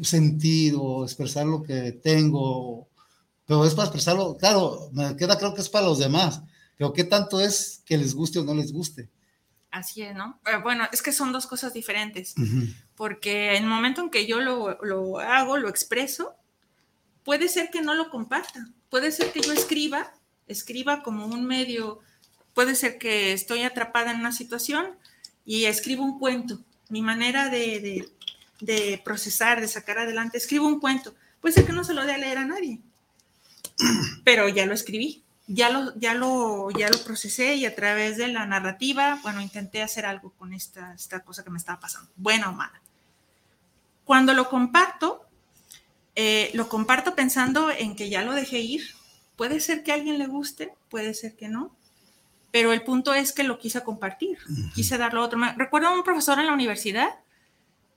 Speaker 4: sentido, expresar lo que tengo, pero es para expresarlo, claro, me queda creo que es para los demás, pero qué tanto es que les guste o no les guste.
Speaker 5: Así es, ¿no? bueno, es que son dos cosas diferentes, porque en el momento en que yo lo, lo, hago, lo expreso, puede ser que no lo comparta, puede ser que yo escriba, escriba como un medio, puede ser que estoy atrapada en una situación y escribo un cuento. Mi manera de de procesar, de sacar adelante. Escribo un cuento. Puede ser que no se lo dé a leer a nadie, pero ya lo escribí, ya lo, ya lo, ya lo procesé y a través de la narrativa, bueno, intenté hacer algo con esta, esta cosa que me estaba pasando, buena o mala. Cuando lo comparto, eh, lo comparto pensando en que ya lo dejé ir. Puede ser que a alguien le guste, puede ser que no, pero el punto es que lo quise compartir, quise darlo a otro. recuerdo a un profesor en la universidad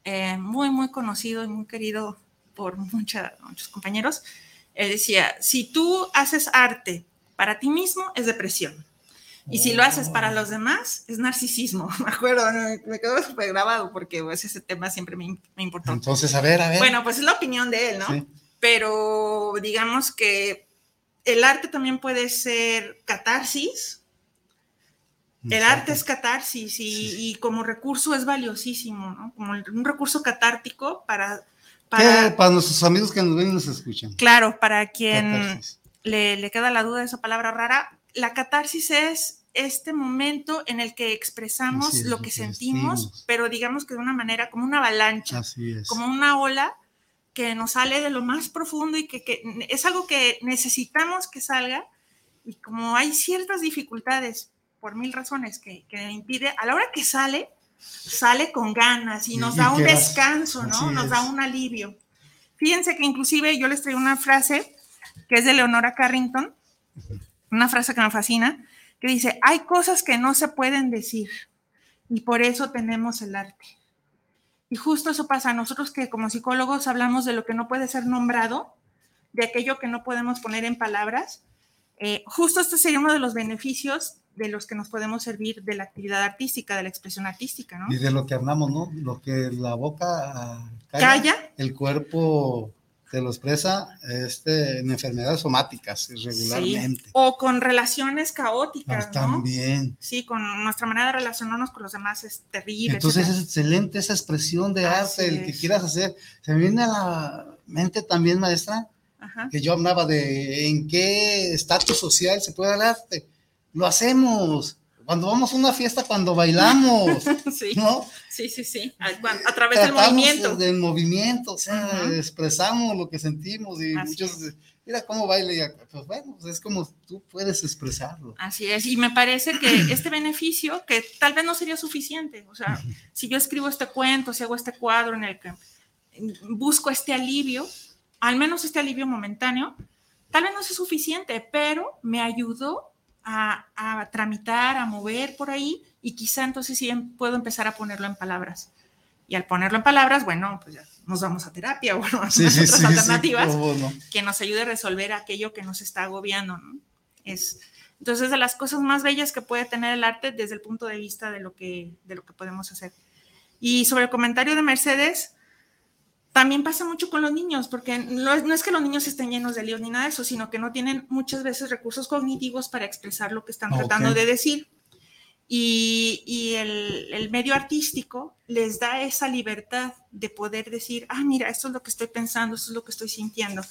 Speaker 5: eh, muy, muy conocido y muy querido por muchos compañeros, él decía, si tú haces arte para ti mismo, es depresión. Y si lo haces para los demás, es narcisismo. Me acuerdo, me quedó súper grabado porque pues, ese tema siempre me, me, importó.
Speaker 4: Entonces, a ver, a ver.
Speaker 5: Bueno, pues es la opinión de él, ¿no? Pero digamos que el arte también puede ser catarsis el arte es catarsis y, como recurso es valiosísimo, ¿no? Como un recurso catártico para...
Speaker 4: Para, para nuestros amigos que nos ven y nos escuchan.
Speaker 5: Claro, para quien le, queda la duda de esa palabra rara, la catarsis es este momento en el que expresamos lo que sentimos, pero digamos que de una manera como una avalancha, como una ola que nos sale de lo más profundo y que, que es algo que necesitamos que salga y como hay ciertas dificultades por mil razones que, que impide, a la hora que sale, sale con ganas y nos da un descanso, ¿no? Nos da un alivio. Fíjense que inclusive yo les traigo una frase que es de Leonora Carrington, una frase que me fascina, que dice, hay cosas que no se pueden decir y por eso tenemos el arte. Y justo eso pasa, nosotros que como psicólogos hablamos de lo que no puede ser nombrado, de aquello que no podemos poner en palabras, eh, justo este sería uno de los beneficios de los que nos podemos servir de la actividad artística, de la expresión artística, ¿no?
Speaker 4: Y de lo que hablamos, ¿no? Lo que la boca
Speaker 5: ah, calla,
Speaker 4: el cuerpo te lo expresa este, en enfermedades somáticas regularmente.
Speaker 5: O con relaciones caóticas,
Speaker 4: ¿no? También.
Speaker 5: Sí, con nuestra manera de relacionarnos con los demás es terrible.
Speaker 4: Entonces es excelente esa expresión de arte, el que quieras hacer. Se me viene a la mente también, maestra, que yo hablaba de en qué estatus social se puede el arte lo hacemos. Cuando vamos a una fiesta, cuando bailamos,
Speaker 5: sí,
Speaker 4: ¿no?
Speaker 5: Sí, sí, sí, a, través del movimiento.
Speaker 4: Del movimiento, o sea, expresamos lo que sentimos y muchos, mira cómo baila, pues bueno, pues es como tú puedes expresarlo.
Speaker 5: Así es, y me parece que este beneficio, que tal vez no sería suficiente, o sea, si yo escribo este cuento, si hago este cuadro en el que busco este alivio, al menos este alivio momentáneo, tal vez no sea suficiente, pero me ayudó a, tramitar, a mover por ahí y quizá entonces sí em, puedo empezar a ponerlo en palabras. Y al ponerlo en palabras, bueno, pues ya nos vamos a terapia o bueno, a otras alternativas que nos ayude a resolver aquello que nos está agobiando, ¿no? Es, entonces, de las cosas más bellas que puede tener el arte desde el punto de vista de lo que, de lo que podemos hacer. Y sobre el comentario de Mercedes, también pasa mucho con los niños, porque no, es que los niños estén llenos de líos ni nada de eso, sino que no tienen muchas veces recursos cognitivos para expresar lo que están tratando de decir. Y, el, medio artístico les da esa libertad de poder decir, ah, mira, esto es lo que estoy pensando, esto es lo que estoy sintiendo.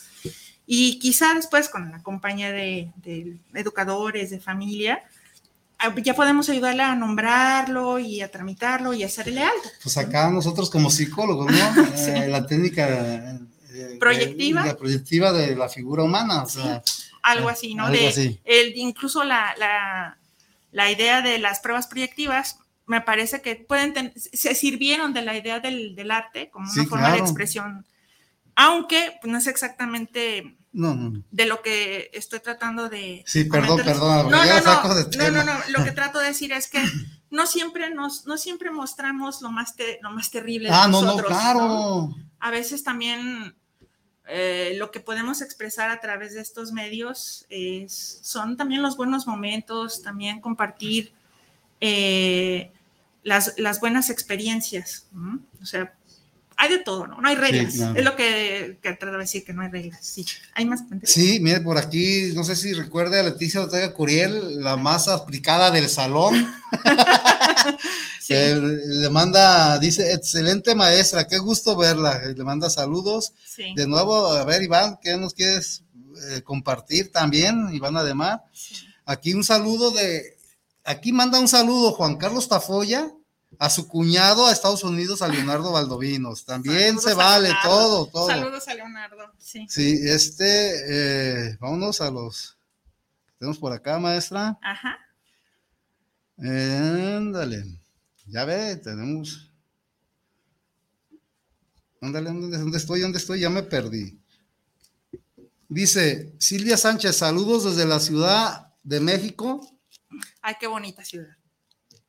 Speaker 5: Y quizá después con la compañía de educadores, de familia, ya podemos ayudarle a nombrarlo y a tramitarlo y a hacerle algo.
Speaker 4: Pues acá nosotros como psicólogos, ¿no? Eh, la técnica
Speaker 5: eh, proyectiva.
Speaker 4: la proyectiva de la figura humana, o sea,
Speaker 5: algo así, ¿no? de, El, incluso la, la, la, idea de las pruebas proyectivas, me parece que pueden se sirvieron de la idea del, del arte como una forma de expresión aunque pues, no es exactamente de lo que estoy tratando de...
Speaker 4: Sí, perdón, perdón,
Speaker 5: no, no, no, no, no, lo que trato de decir es que no siempre nos, no siempre mostramos lo más, lo más terrible
Speaker 4: de ah, nosotros. no, claro.
Speaker 5: A veces también eh, lo que podemos expresar a través de estos medios es, son también los buenos momentos, también compartir eh, las, las, buenas experiencias. O sea, hay de todo, ¿no? No hay reglas. Es lo que, que trato de decir, que no hay reglas. Sí, hay más.
Speaker 4: Sí, mire, por aquí, no sé si recuerde a Leticia Ortega Curiel, la más aplicada del salón. le manda, dice, excelente maestra, qué gusto verla. Le manda saludos. De nuevo, a ver, Iván, ¿qué nos quieres eh, compartir también, Iván Ademar? Aquí un saludo de, aquí manda un saludo Juan Carlos Tafoya a su cuñado a Estados Unidos, a Leonardo Valdovinos. También se vale todo, todo.
Speaker 5: Saludos a Leonardo, sí.
Speaker 4: Sí, este, eh, vámonos a los tenemos por acá, maestra.
Speaker 5: Ajá.
Speaker 4: Ándale, ya ve, tenemos. Ándale, ¿dónde estoy? ¿Dónde estoy? Ya me perdí. Dice Silvia Sánchez, saludos desde la Ciudad de México.
Speaker 5: Ay, qué bonita ciudad.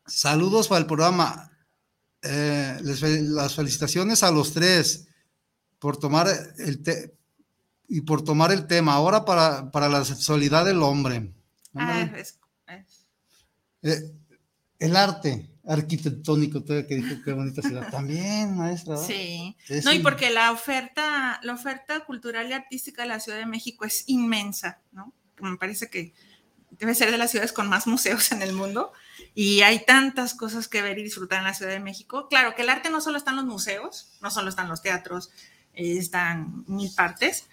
Speaker 4: Saludos para el programa. Eh, las felicitaciones a los tres por tomar el y por tomar el tema. Ahora para, para la sexualidad del hombre.
Speaker 5: Ah,
Speaker 4: eh, el arte arquitectónico, que dijo qué bonita ciudad. También, maestra.
Speaker 5: Sí. no, y porque la oferta, la oferta cultural y artística de la Ciudad de México es inmensa, ¿no? Me parece que debe ser de las ciudades con más museos en el mundo y hay tantas cosas que ver y disfrutar en la Ciudad de México. Claro que el arte no solo está en los museos, no solo están los teatros, eh, están mil partes,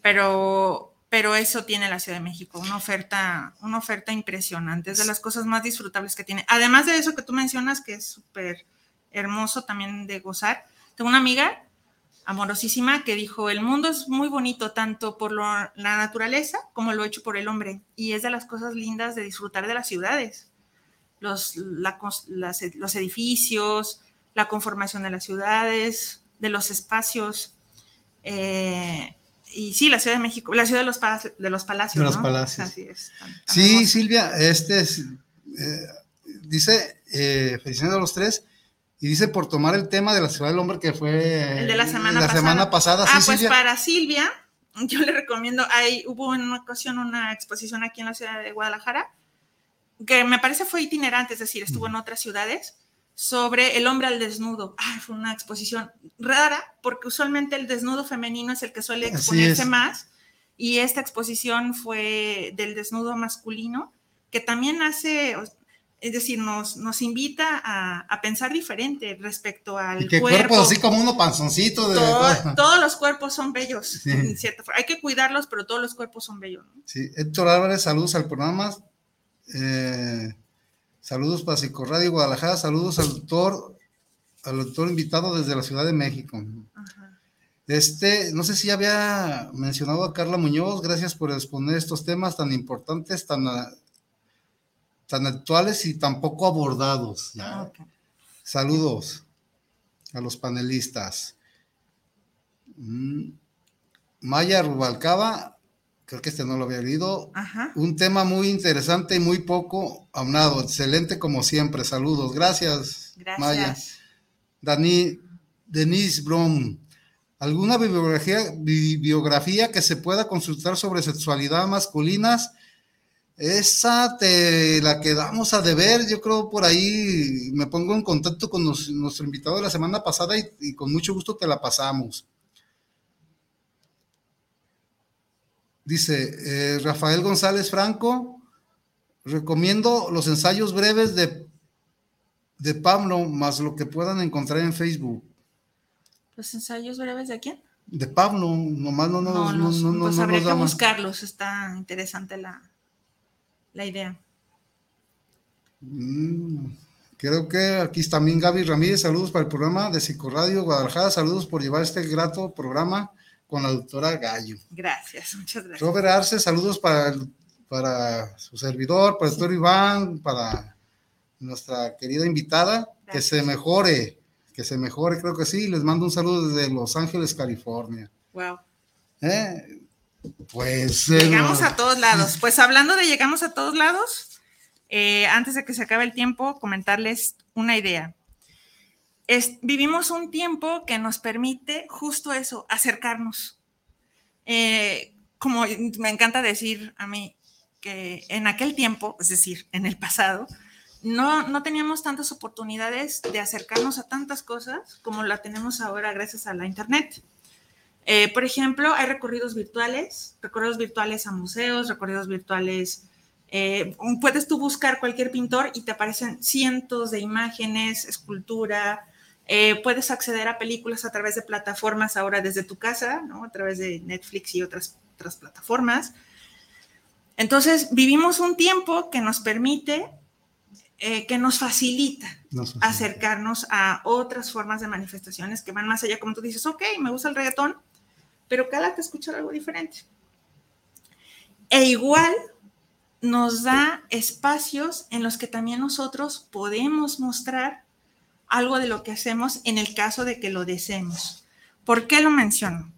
Speaker 5: pero, pero eso tiene la Ciudad de México, una oferta, una oferta impresionante, es de las cosas más disfrutables que tiene. Además de eso que tú mencionas, que es súper hermoso también de gozar, tengo una amiga amorosísima que dijo, el mundo es muy bonito tanto por la naturaleza como lo hecho por el hombre, y es de las cosas lindas de disfrutar de las ciudades los, los edificios, la conformación de las ciudades, de los espacios. Eh, y sí, la Ciudad de México, la ciudad de los, de los palacios.
Speaker 4: De los palacios. sí, Silvia, este eh, dice, eh, felicitando a los tres, y dice por tomar el tema de la ciudad del hombre que fue
Speaker 5: el de la semana
Speaker 4: la
Speaker 5: pasada.
Speaker 4: Semana pasada
Speaker 5: ah, pues para Silvia, yo le recomiendo, hay, hubo en una ocasión una exposición aquí en la ciudad de Guadalajara que me parece fue itinerante, es decir, estuvo en otras ciudades, sobre el hombre al desnudo. fue una exposición rara, porque usualmente el desnudo femenino es el que suele exponerse más, y esta exposición fue del desnudo masculino, que también hace, es decir, nos, nos invita a, pensar diferente respecto al
Speaker 4: y que cuerpo. así como uno panzoncito. De...
Speaker 5: todos los cuerpos son bellos, Hay que cuidarlos, pero todos los cuerpos son bellos.
Speaker 4: Sí, Héctor Álvarez, saludos al programa. Eh, saludos para Psicoradio Guadalajara, saludos al doctor, al doctor invitado desde la Ciudad de México. Este, no sé si había mencionado a Carla Muñoz, gracias por exponer estos temas tan importantes, tan, tan actuales y tan poco abordados. Ah, saludos a los panelistas. Mm, Maya Rubalcaba, creo que este no lo había leído. Un tema muy interesante y muy poco aunado. Excelente como siempre. Saludos. Gracias, Gracias. Maya. Dani, Denise Brom. ¿Alguna bibliografía, bibliografía que se pueda consultar sobre sexualidad masculinas? Esa te la quedamos a deber. Yo creo por ahí me pongo en contacto con nuestro invitado de la semana pasada y con mucho gusto te la pasamos. Dice eh, Rafael González Franco, recomiendo los ensayos breves de, de Pablo, más lo que puedan encontrar en Facebook.
Speaker 5: ¿Los ensayos breves de quién?
Speaker 4: De Pablo, nomás no nos
Speaker 5: no, no, no, pues habría que buscarlos, está interesante la, la idea.
Speaker 4: Mm, creo que aquí está también Gaby Ramírez, saludos para el programa de Psicoradio Guadalajara, saludos por llevar este grato programa con la doctora Gallo.
Speaker 5: Gracias, muchas gracias.
Speaker 4: Robert Arce, saludos para, para su servidor, para el doctor Iván, para nuestra querida invitada, que se mejore, que se mejore, creo que sí. Les mando un saludo desde Los Ángeles, California.
Speaker 5: Wow.
Speaker 4: ¿Eh? Pues.
Speaker 5: Llegamos a todos lados. Pues hablando de llegamos a todos lados, eh, antes de que se acabe el tiempo, comentarles una idea. Vivimos un tiempo que nos permite justo eso, acercarnos. Eh, como me encanta decir a mí, que en aquel tiempo, es decir, en el pasado, no, no teníamos tantas oportunidades de acercarnos a tantas cosas como la tenemos ahora gracias a la Internet. Eh, por ejemplo, hay recorridos virtuales, recorridos virtuales a museos, recorridos virtuales. Eh, puedes tú buscar cualquier pintor y te aparecen cientos de imágenes, escultura. Eh, puedes acceder a películas a través de plataformas ahora desde tu casa, ¿no? a través de Netflix y otras, otras plataformas. Entonces, vivimos un tiempo que nos permite, que nos facilita, acercarnos a otras formas de manifestaciones que van más allá, como tú dices, ok, me gusta el reggaetón, pero cada te escuchar algo diferente. E igual nos da espacios en los que también nosotros podemos mostrar algo de lo que hacemos en el caso de que lo deseemos. ¿Por qué lo menciono?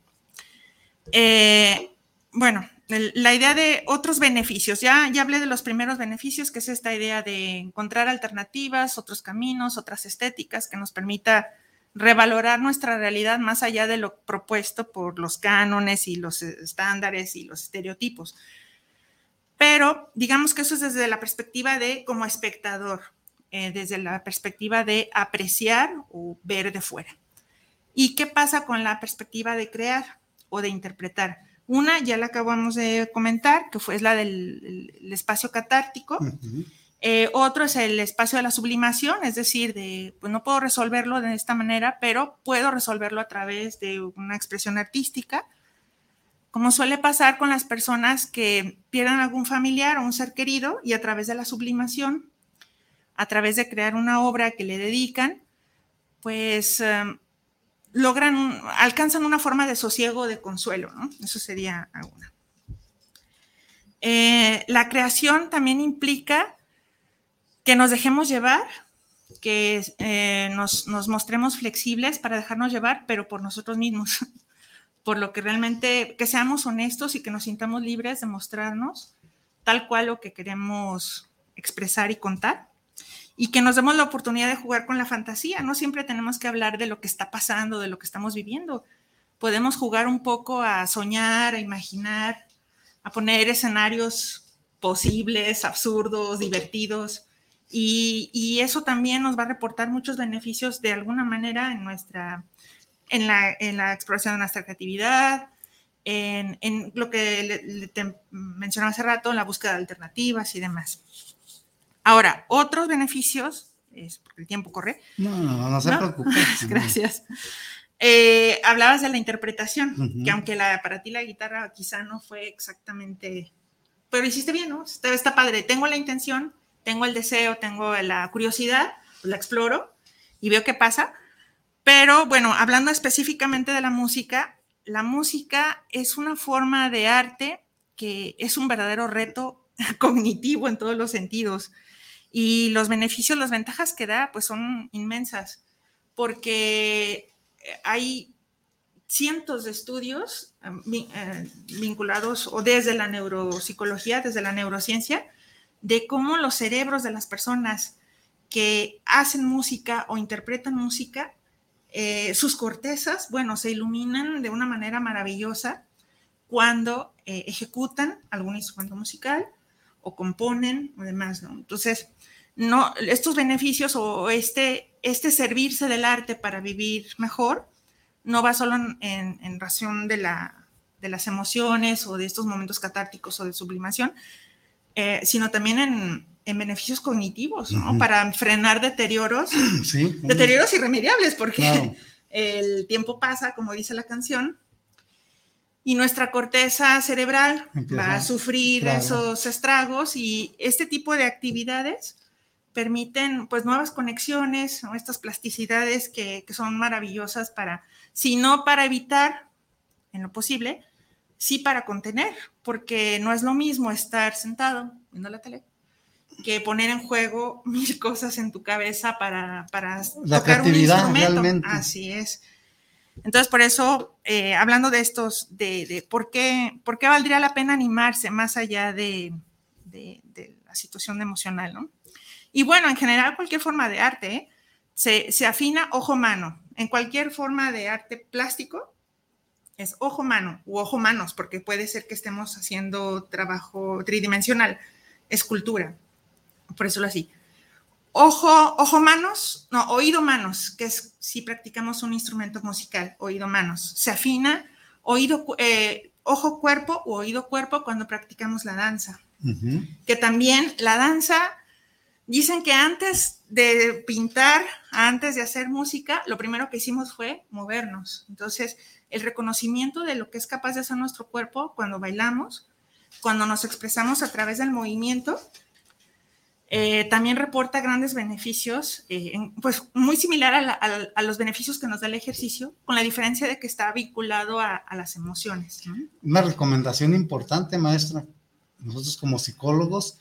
Speaker 5: Eh, bueno, la idea de otros beneficios, ya, ya hablé de los primeros beneficios, que es esta idea de encontrar alternativas, otros caminos, otras estéticas que nos permita revalorar nuestra realidad más allá de lo propuesto por los cánones y los estándares y los estereotipos. Pero digamos que eso es desde la perspectiva de como espectador, eh, desde la perspectiva de apreciar o ver de fuera. ¿Y qué pasa con la perspectiva de crear o de interpretar? Una ya la acabamos de comentar, que fue la del espacio catártico. Eh, otro es el espacio de la sublimación, es decir, de, pues no puedo resolverlo de esta manera, pero puedo resolverlo a través de una expresión artística, como suele pasar con las personas que pierden algún familiar o un ser querido y a través de la sublimación, a través de crear una obra que le dedican, pues em, logran, alcanzan una forma de sosiego, de consuelo, ¿no? Eso sería alguna. Eh, la creación también implica que nos dejemos llevar, que eh, nos, mostremos flexibles para dejarnos llevar, pero por nosotros mismos, por lo que realmente, que seamos honestos y que nos sintamos libres de mostrarnos tal cual lo que queremos expresar y contar, y que nos demos la oportunidad de jugar con la fantasía. No siempre tenemos que hablar de lo que está pasando, de lo que estamos viviendo. Podemos jugar un poco a soñar, a imaginar, a poner escenarios posibles, absurdos, divertidos, y, eso también nos va a reportar muchos beneficios de alguna manera en nuestra, en la, en la exploración de nuestra creatividad, en, en lo que te mencionaba hace rato, en la búsqueda de alternativas y demás. Ahora, otros beneficios, es porque el tiempo corre.
Speaker 4: No, no, no se preocupe.
Speaker 5: Gracias. Eh, hablabas de la interpretación, que aunque la, para ti la guitarra quizá no fue exactamente, pero hiciste bien, ¿no? Está, está padre. Tengo la intención, tengo el deseo, tengo la curiosidad, pues la exploro y veo qué pasa. Pero bueno, hablando específicamente de la música, la música es una forma de arte que es un verdadero reto cognitivo en todos los sentidos. Y los beneficios, las ventajas que da, pues son inmensas, porque hay cientos de estudios eh, eh, vinculados o desde la neuropsicología, desde la neurociencia, de cómo los cerebros de las personas que hacen música o interpretan música, eh, sus cortezas, bueno, se iluminan de una manera maravillosa cuando eh, ejecutan algún instrumento musical o componen o demás, ¿no? Entonces, no, estos beneficios o este, este servirse del arte para vivir mejor no va solo en, en, razón de, la, de las emociones o de estos momentos catárticos o de sublimación, eh, sino también en, beneficios cognitivos, ¿no? Para frenar deterioros, deterioros irremediables, porque el tiempo pasa, como dice la canción, y nuestra corteza cerebral va a sufrir esos estragos y este tipo de actividades permiten pues nuevas conexiones, estas plasticidades que, que, son maravillosas para, si no para evitar en lo posible, sí para contener, porque no es lo mismo estar sentado viendo la tele que poner en juego mil cosas en tu cabeza para, para
Speaker 4: la tocar un instrumento. Realmente.
Speaker 5: Así es. Entonces, por eso, eh, hablando de estos, de, por, qué, por qué valdría la pena animarse más allá de, la situación emocional, ¿no? Y bueno, en general, cualquier forma de arte ¿eh? se, se afina ojo-mano. En cualquier forma de arte plástico, es ojo-mano u ojo-manos, porque puede ser que estemos haciendo trabajo tridimensional, escultura, por eso lo así. Ojo, ojo, manos, no, oído, manos, que es si practicamos un instrumento musical, oído, manos. Se afina oído, eh, ojo, cuerpo u oído, cuerpo cuando practicamos la danza. Que también la danza, dicen que antes de pintar, antes de hacer música, lo primero que hicimos fue movernos. Entonces, el reconocimiento de lo que es capaz de hacer nuestro cuerpo cuando bailamos, cuando nos expresamos a través del movimiento, eh, también reporta grandes beneficios, eh, pues muy similar a, los beneficios que nos da el ejercicio, con la diferencia de que está vinculado a, las emociones.
Speaker 4: Una recomendación importante, maestra, nosotros como psicólogos,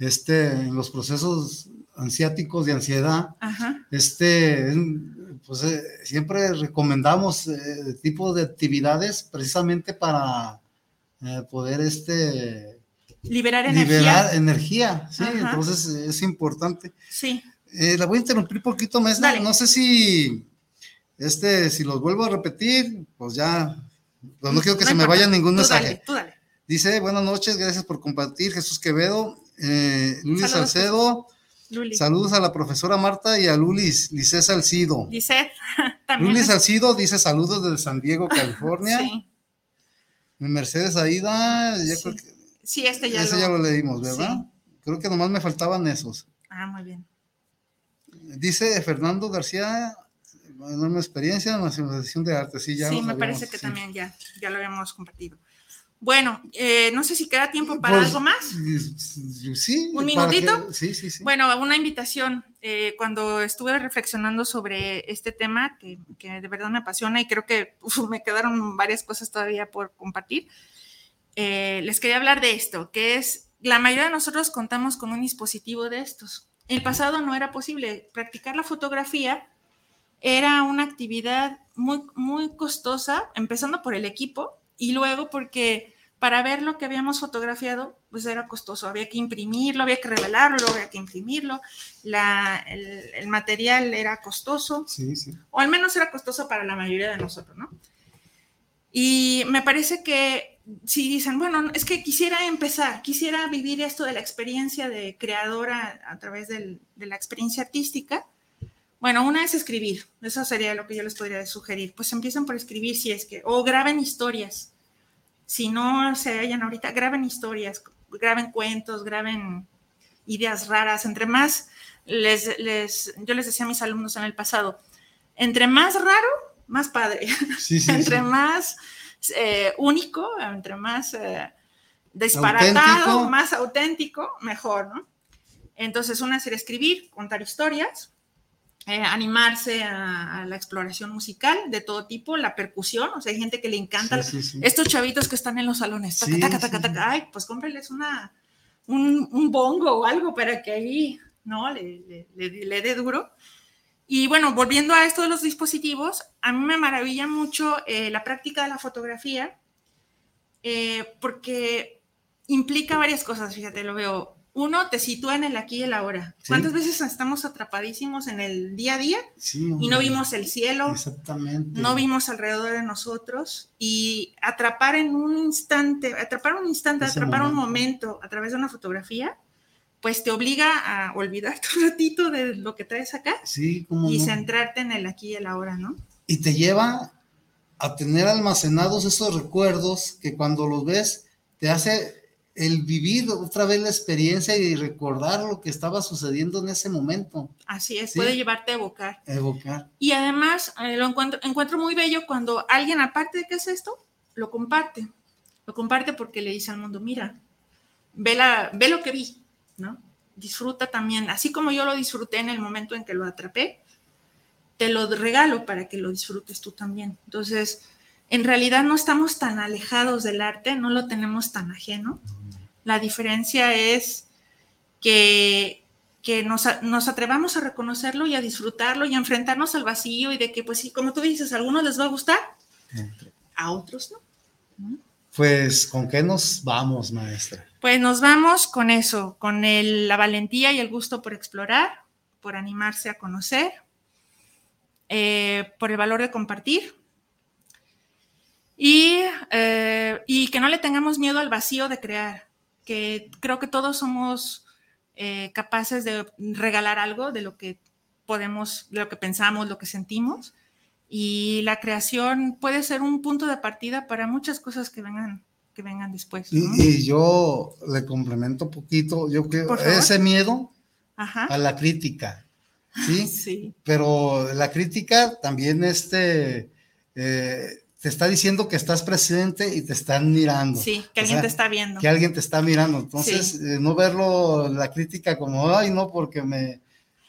Speaker 4: este, en los procesos ansiáticos de ansiedad, este, pues eh, siempre recomendamos tipo de actividades precisamente para poder este,
Speaker 5: liberar energía. Liberar
Speaker 4: energía, sí, entonces es importante.
Speaker 5: Sí.
Speaker 4: Eh, la voy a interrumpir un poquito, maestra. No sé si, este, si los vuelvo a repetir, pues ya, pues no quiero que se me vaya ningún mensaje. Dice, buenas noches, gracias por compartir, Jesús Quevedo, eh, Luli Salcedo. Saludos a la profesora Marta y a Lulis, Lice Salcido.
Speaker 5: Lice,
Speaker 4: también. Luli Salcido dice saludos desde San Diego, California. sí. Mercedes Aida, ya creo que
Speaker 5: Sí, este ya,
Speaker 4: Ese lo... ya lo leímos, ¿verdad? Creo que nomás me faltaban esos.
Speaker 5: Ah, muy bien.
Speaker 4: Dice Fernando García, enorme experiencia en la civilización de arte. Sí, ya
Speaker 5: sí me parece que también ya, ya lo habíamos compartido. Bueno, eh, no sé si queda tiempo para pues, algo más.
Speaker 4: Sí.
Speaker 5: ¿Un minutito?
Speaker 4: sí, sí, sí.
Speaker 5: Bueno, una invitación. Eh, cuando estuve reflexionando sobre este tema, que, que, de verdad me apasiona y creo que me quedaron varias cosas todavía por compartir, eh, les quería hablar de esto, que es, la mayoría de nosotros contamos con un dispositivo de estos. En el pasado no era posible. Practicar la fotografía era una actividad muy, muy costosa, empezando por el equipo y luego porque para ver lo que habíamos fotografiado, pues era costoso. Había que imprimirlo, había que revelarlo, había que imprimirlo. La, el, el, material era costoso,
Speaker 4: sí, sí.
Speaker 5: o al menos era costoso para la mayoría de nosotros, ¿no? Y me parece que si dicen, bueno, es que quisiera empezar, quisiera vivir esto de la experiencia de creadora a través del, de la experiencia artística, bueno, una es escribir, eso sería lo que yo les podría sugerir, pues empiezan por escribir si es que, o graben historias, si no se hallan ahorita, graben historias, graben cuentos, graben ideas raras, entre más, les, les, yo les decía a mis alumnos en el pasado, entre más raro, más padre,
Speaker 4: sí, sí,
Speaker 5: entre
Speaker 4: sí.
Speaker 5: más eh, único, entre más eh, disparatado, ¿Auténtico? más auténtico, mejor, ¿no? Entonces, una sería escribir, contar historias, eh, animarse a, a, la exploración musical de todo tipo, la percusión, o sea, hay gente que le encanta,
Speaker 4: Sí, sí, sí.
Speaker 5: estos chavitos que están en los salones, taca, taca, taca, taca, ay, pues cómprales una, un, un bongo o algo para que ahí, ¿no? Le, le, le- le dé duro. Y bueno, volviendo a esto de los dispositivos, a mí me maravilla mucho eh, la práctica de la fotografía eh, porque implica varias cosas, fíjate, lo veo. Uno, te sitúa en el aquí y el ahora.
Speaker 4: Sí.
Speaker 5: ¿Cuántas veces estamos atrapadísimos en el día a día
Speaker 4: Sí,
Speaker 5: y no vimos el cielo,
Speaker 4: Exactamente.
Speaker 5: no vimos alrededor de nosotros y atrapar en un instante, atrapar un instante,
Speaker 4: Ese
Speaker 5: atrapar un
Speaker 4: momento
Speaker 5: a través de una fotografía, pues te obliga a olvidarte un ratito de lo que traes acá
Speaker 4: Sí, como
Speaker 5: y
Speaker 4: no.
Speaker 5: centrarte en el aquí y el ahora, ¿no?
Speaker 4: Y te lleva a tener almacenados esos recuerdos que cuando los ves te hace el vivir otra vez la experiencia y recordar lo que estaba sucediendo en ese momento,
Speaker 5: Así es,
Speaker 4: Sí.
Speaker 5: puede llevarte a evocar.
Speaker 4: evocar.
Speaker 5: Y además eh, lo encuentro, encuentro muy bello cuando alguien, aparte de que es esto, lo comparte. Lo comparte porque le dice al mundo, mira, ve, la, ve lo que vi, ¿no? Disfruta también, así como yo lo disfruté en el momento en que lo atrapé, te lo regalo para que lo disfrutes tú también. Entonces, en realidad no estamos tan alejados del arte, no lo tenemos tan ajeno. La diferencia es que que nos, nos, atrevamos a reconocerlo y a disfrutarlo y a enfrentarnos al vacío y de que, pues sí, como tú dices, a algunos les va a gustar, a otros no.
Speaker 4: Pues, ¿con qué nos vamos, maestra?
Speaker 5: Pues nos vamos con eso, con la valentía y el gusto por explorar, por animarse a conocer, eh, por el valor de compartir y, eh, y que no le tengamos miedo al vacío de crear, que creo que todos somos eh, capaces de regalar algo de lo que podemos, de lo que pensamos, lo que sentimos. Y la creación puede ser un punto de partida para muchas cosas que vengan, que vengan después.
Speaker 4: Y, yo le complemento un poquito, yo creo, ese miedo a la crítica, ¿sí?
Speaker 5: sí.
Speaker 4: Pero la crítica también este, eh, te está diciendo que estás presente y te están mirando.
Speaker 5: Sí, que alguien te está viendo.
Speaker 4: Que alguien te está mirando. Entonces, eh, no verlo, la crítica como, ay, no, porque me,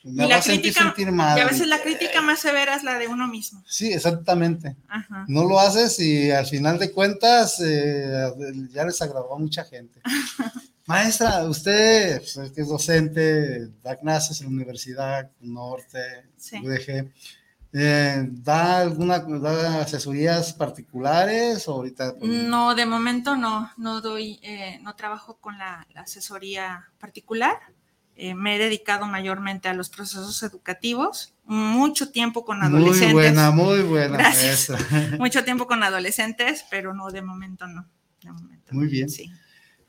Speaker 5: me va a sentir, sentir mal. Y a veces la crítica más severa es la de uno mismo.
Speaker 4: Sí, exactamente. No lo haces y al final de cuentas eh, ya les agradó a mucha gente. Maestra, usted pues, que es docente, da clases en la Universidad Norte, UDG. Eh, ¿Da alguna da asesorías particulares ahorita?
Speaker 5: No, de momento no, no doy, eh, no trabajo con la, asesoría particular. Eh, me he dedicado mayormente a los procesos educativos, mucho tiempo con adolescentes.
Speaker 4: Muy buena, muy buena.
Speaker 5: mucho tiempo con adolescentes, pero no, de momento no. De momento
Speaker 4: muy bien. Sí.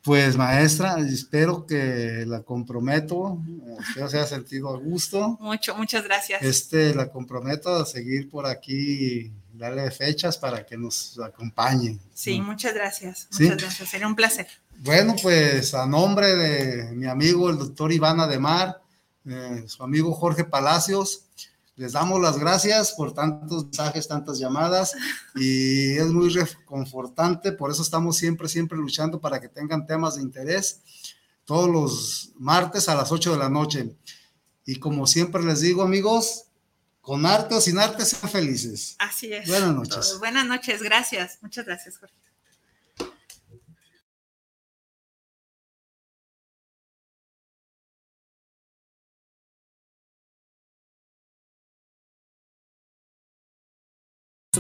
Speaker 4: Pues maestra, espero que la comprometo, espero se haya sentido a gusto.
Speaker 5: Mucho, muchas gracias.
Speaker 4: Este, la comprometo a seguir por aquí, darle fechas para que nos acompañe.
Speaker 5: Sí, muchas gracias, muchas gracias, sería un placer.
Speaker 4: Bueno, pues a nombre de mi amigo el doctor Iván Ademar, eh, su amigo Jorge Palacios, les damos las gracias por tantos mensajes, tantas llamadas y es muy reconfortante, por eso estamos siempre, siempre luchando para que tengan temas de interés todos los martes a las 8 de la noche. Y como siempre les digo, amigos, con arte o sin arte, sean felices.
Speaker 5: Así es.
Speaker 4: Buenas noches.
Speaker 5: Buenas noches, gracias. Muchas gracias, Jorge.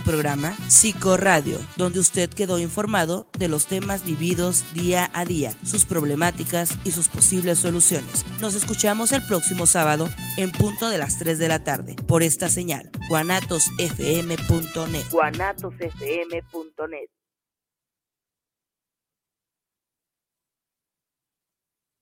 Speaker 3: Programa Psicoradio, donde usted quedó informado de los temas vividos día a día, sus problemáticas y sus posibles soluciones. Nos escuchamos el próximo sábado en punto de las 3 de la tarde por esta señal, guanatosfm.net. guanatosfm.net.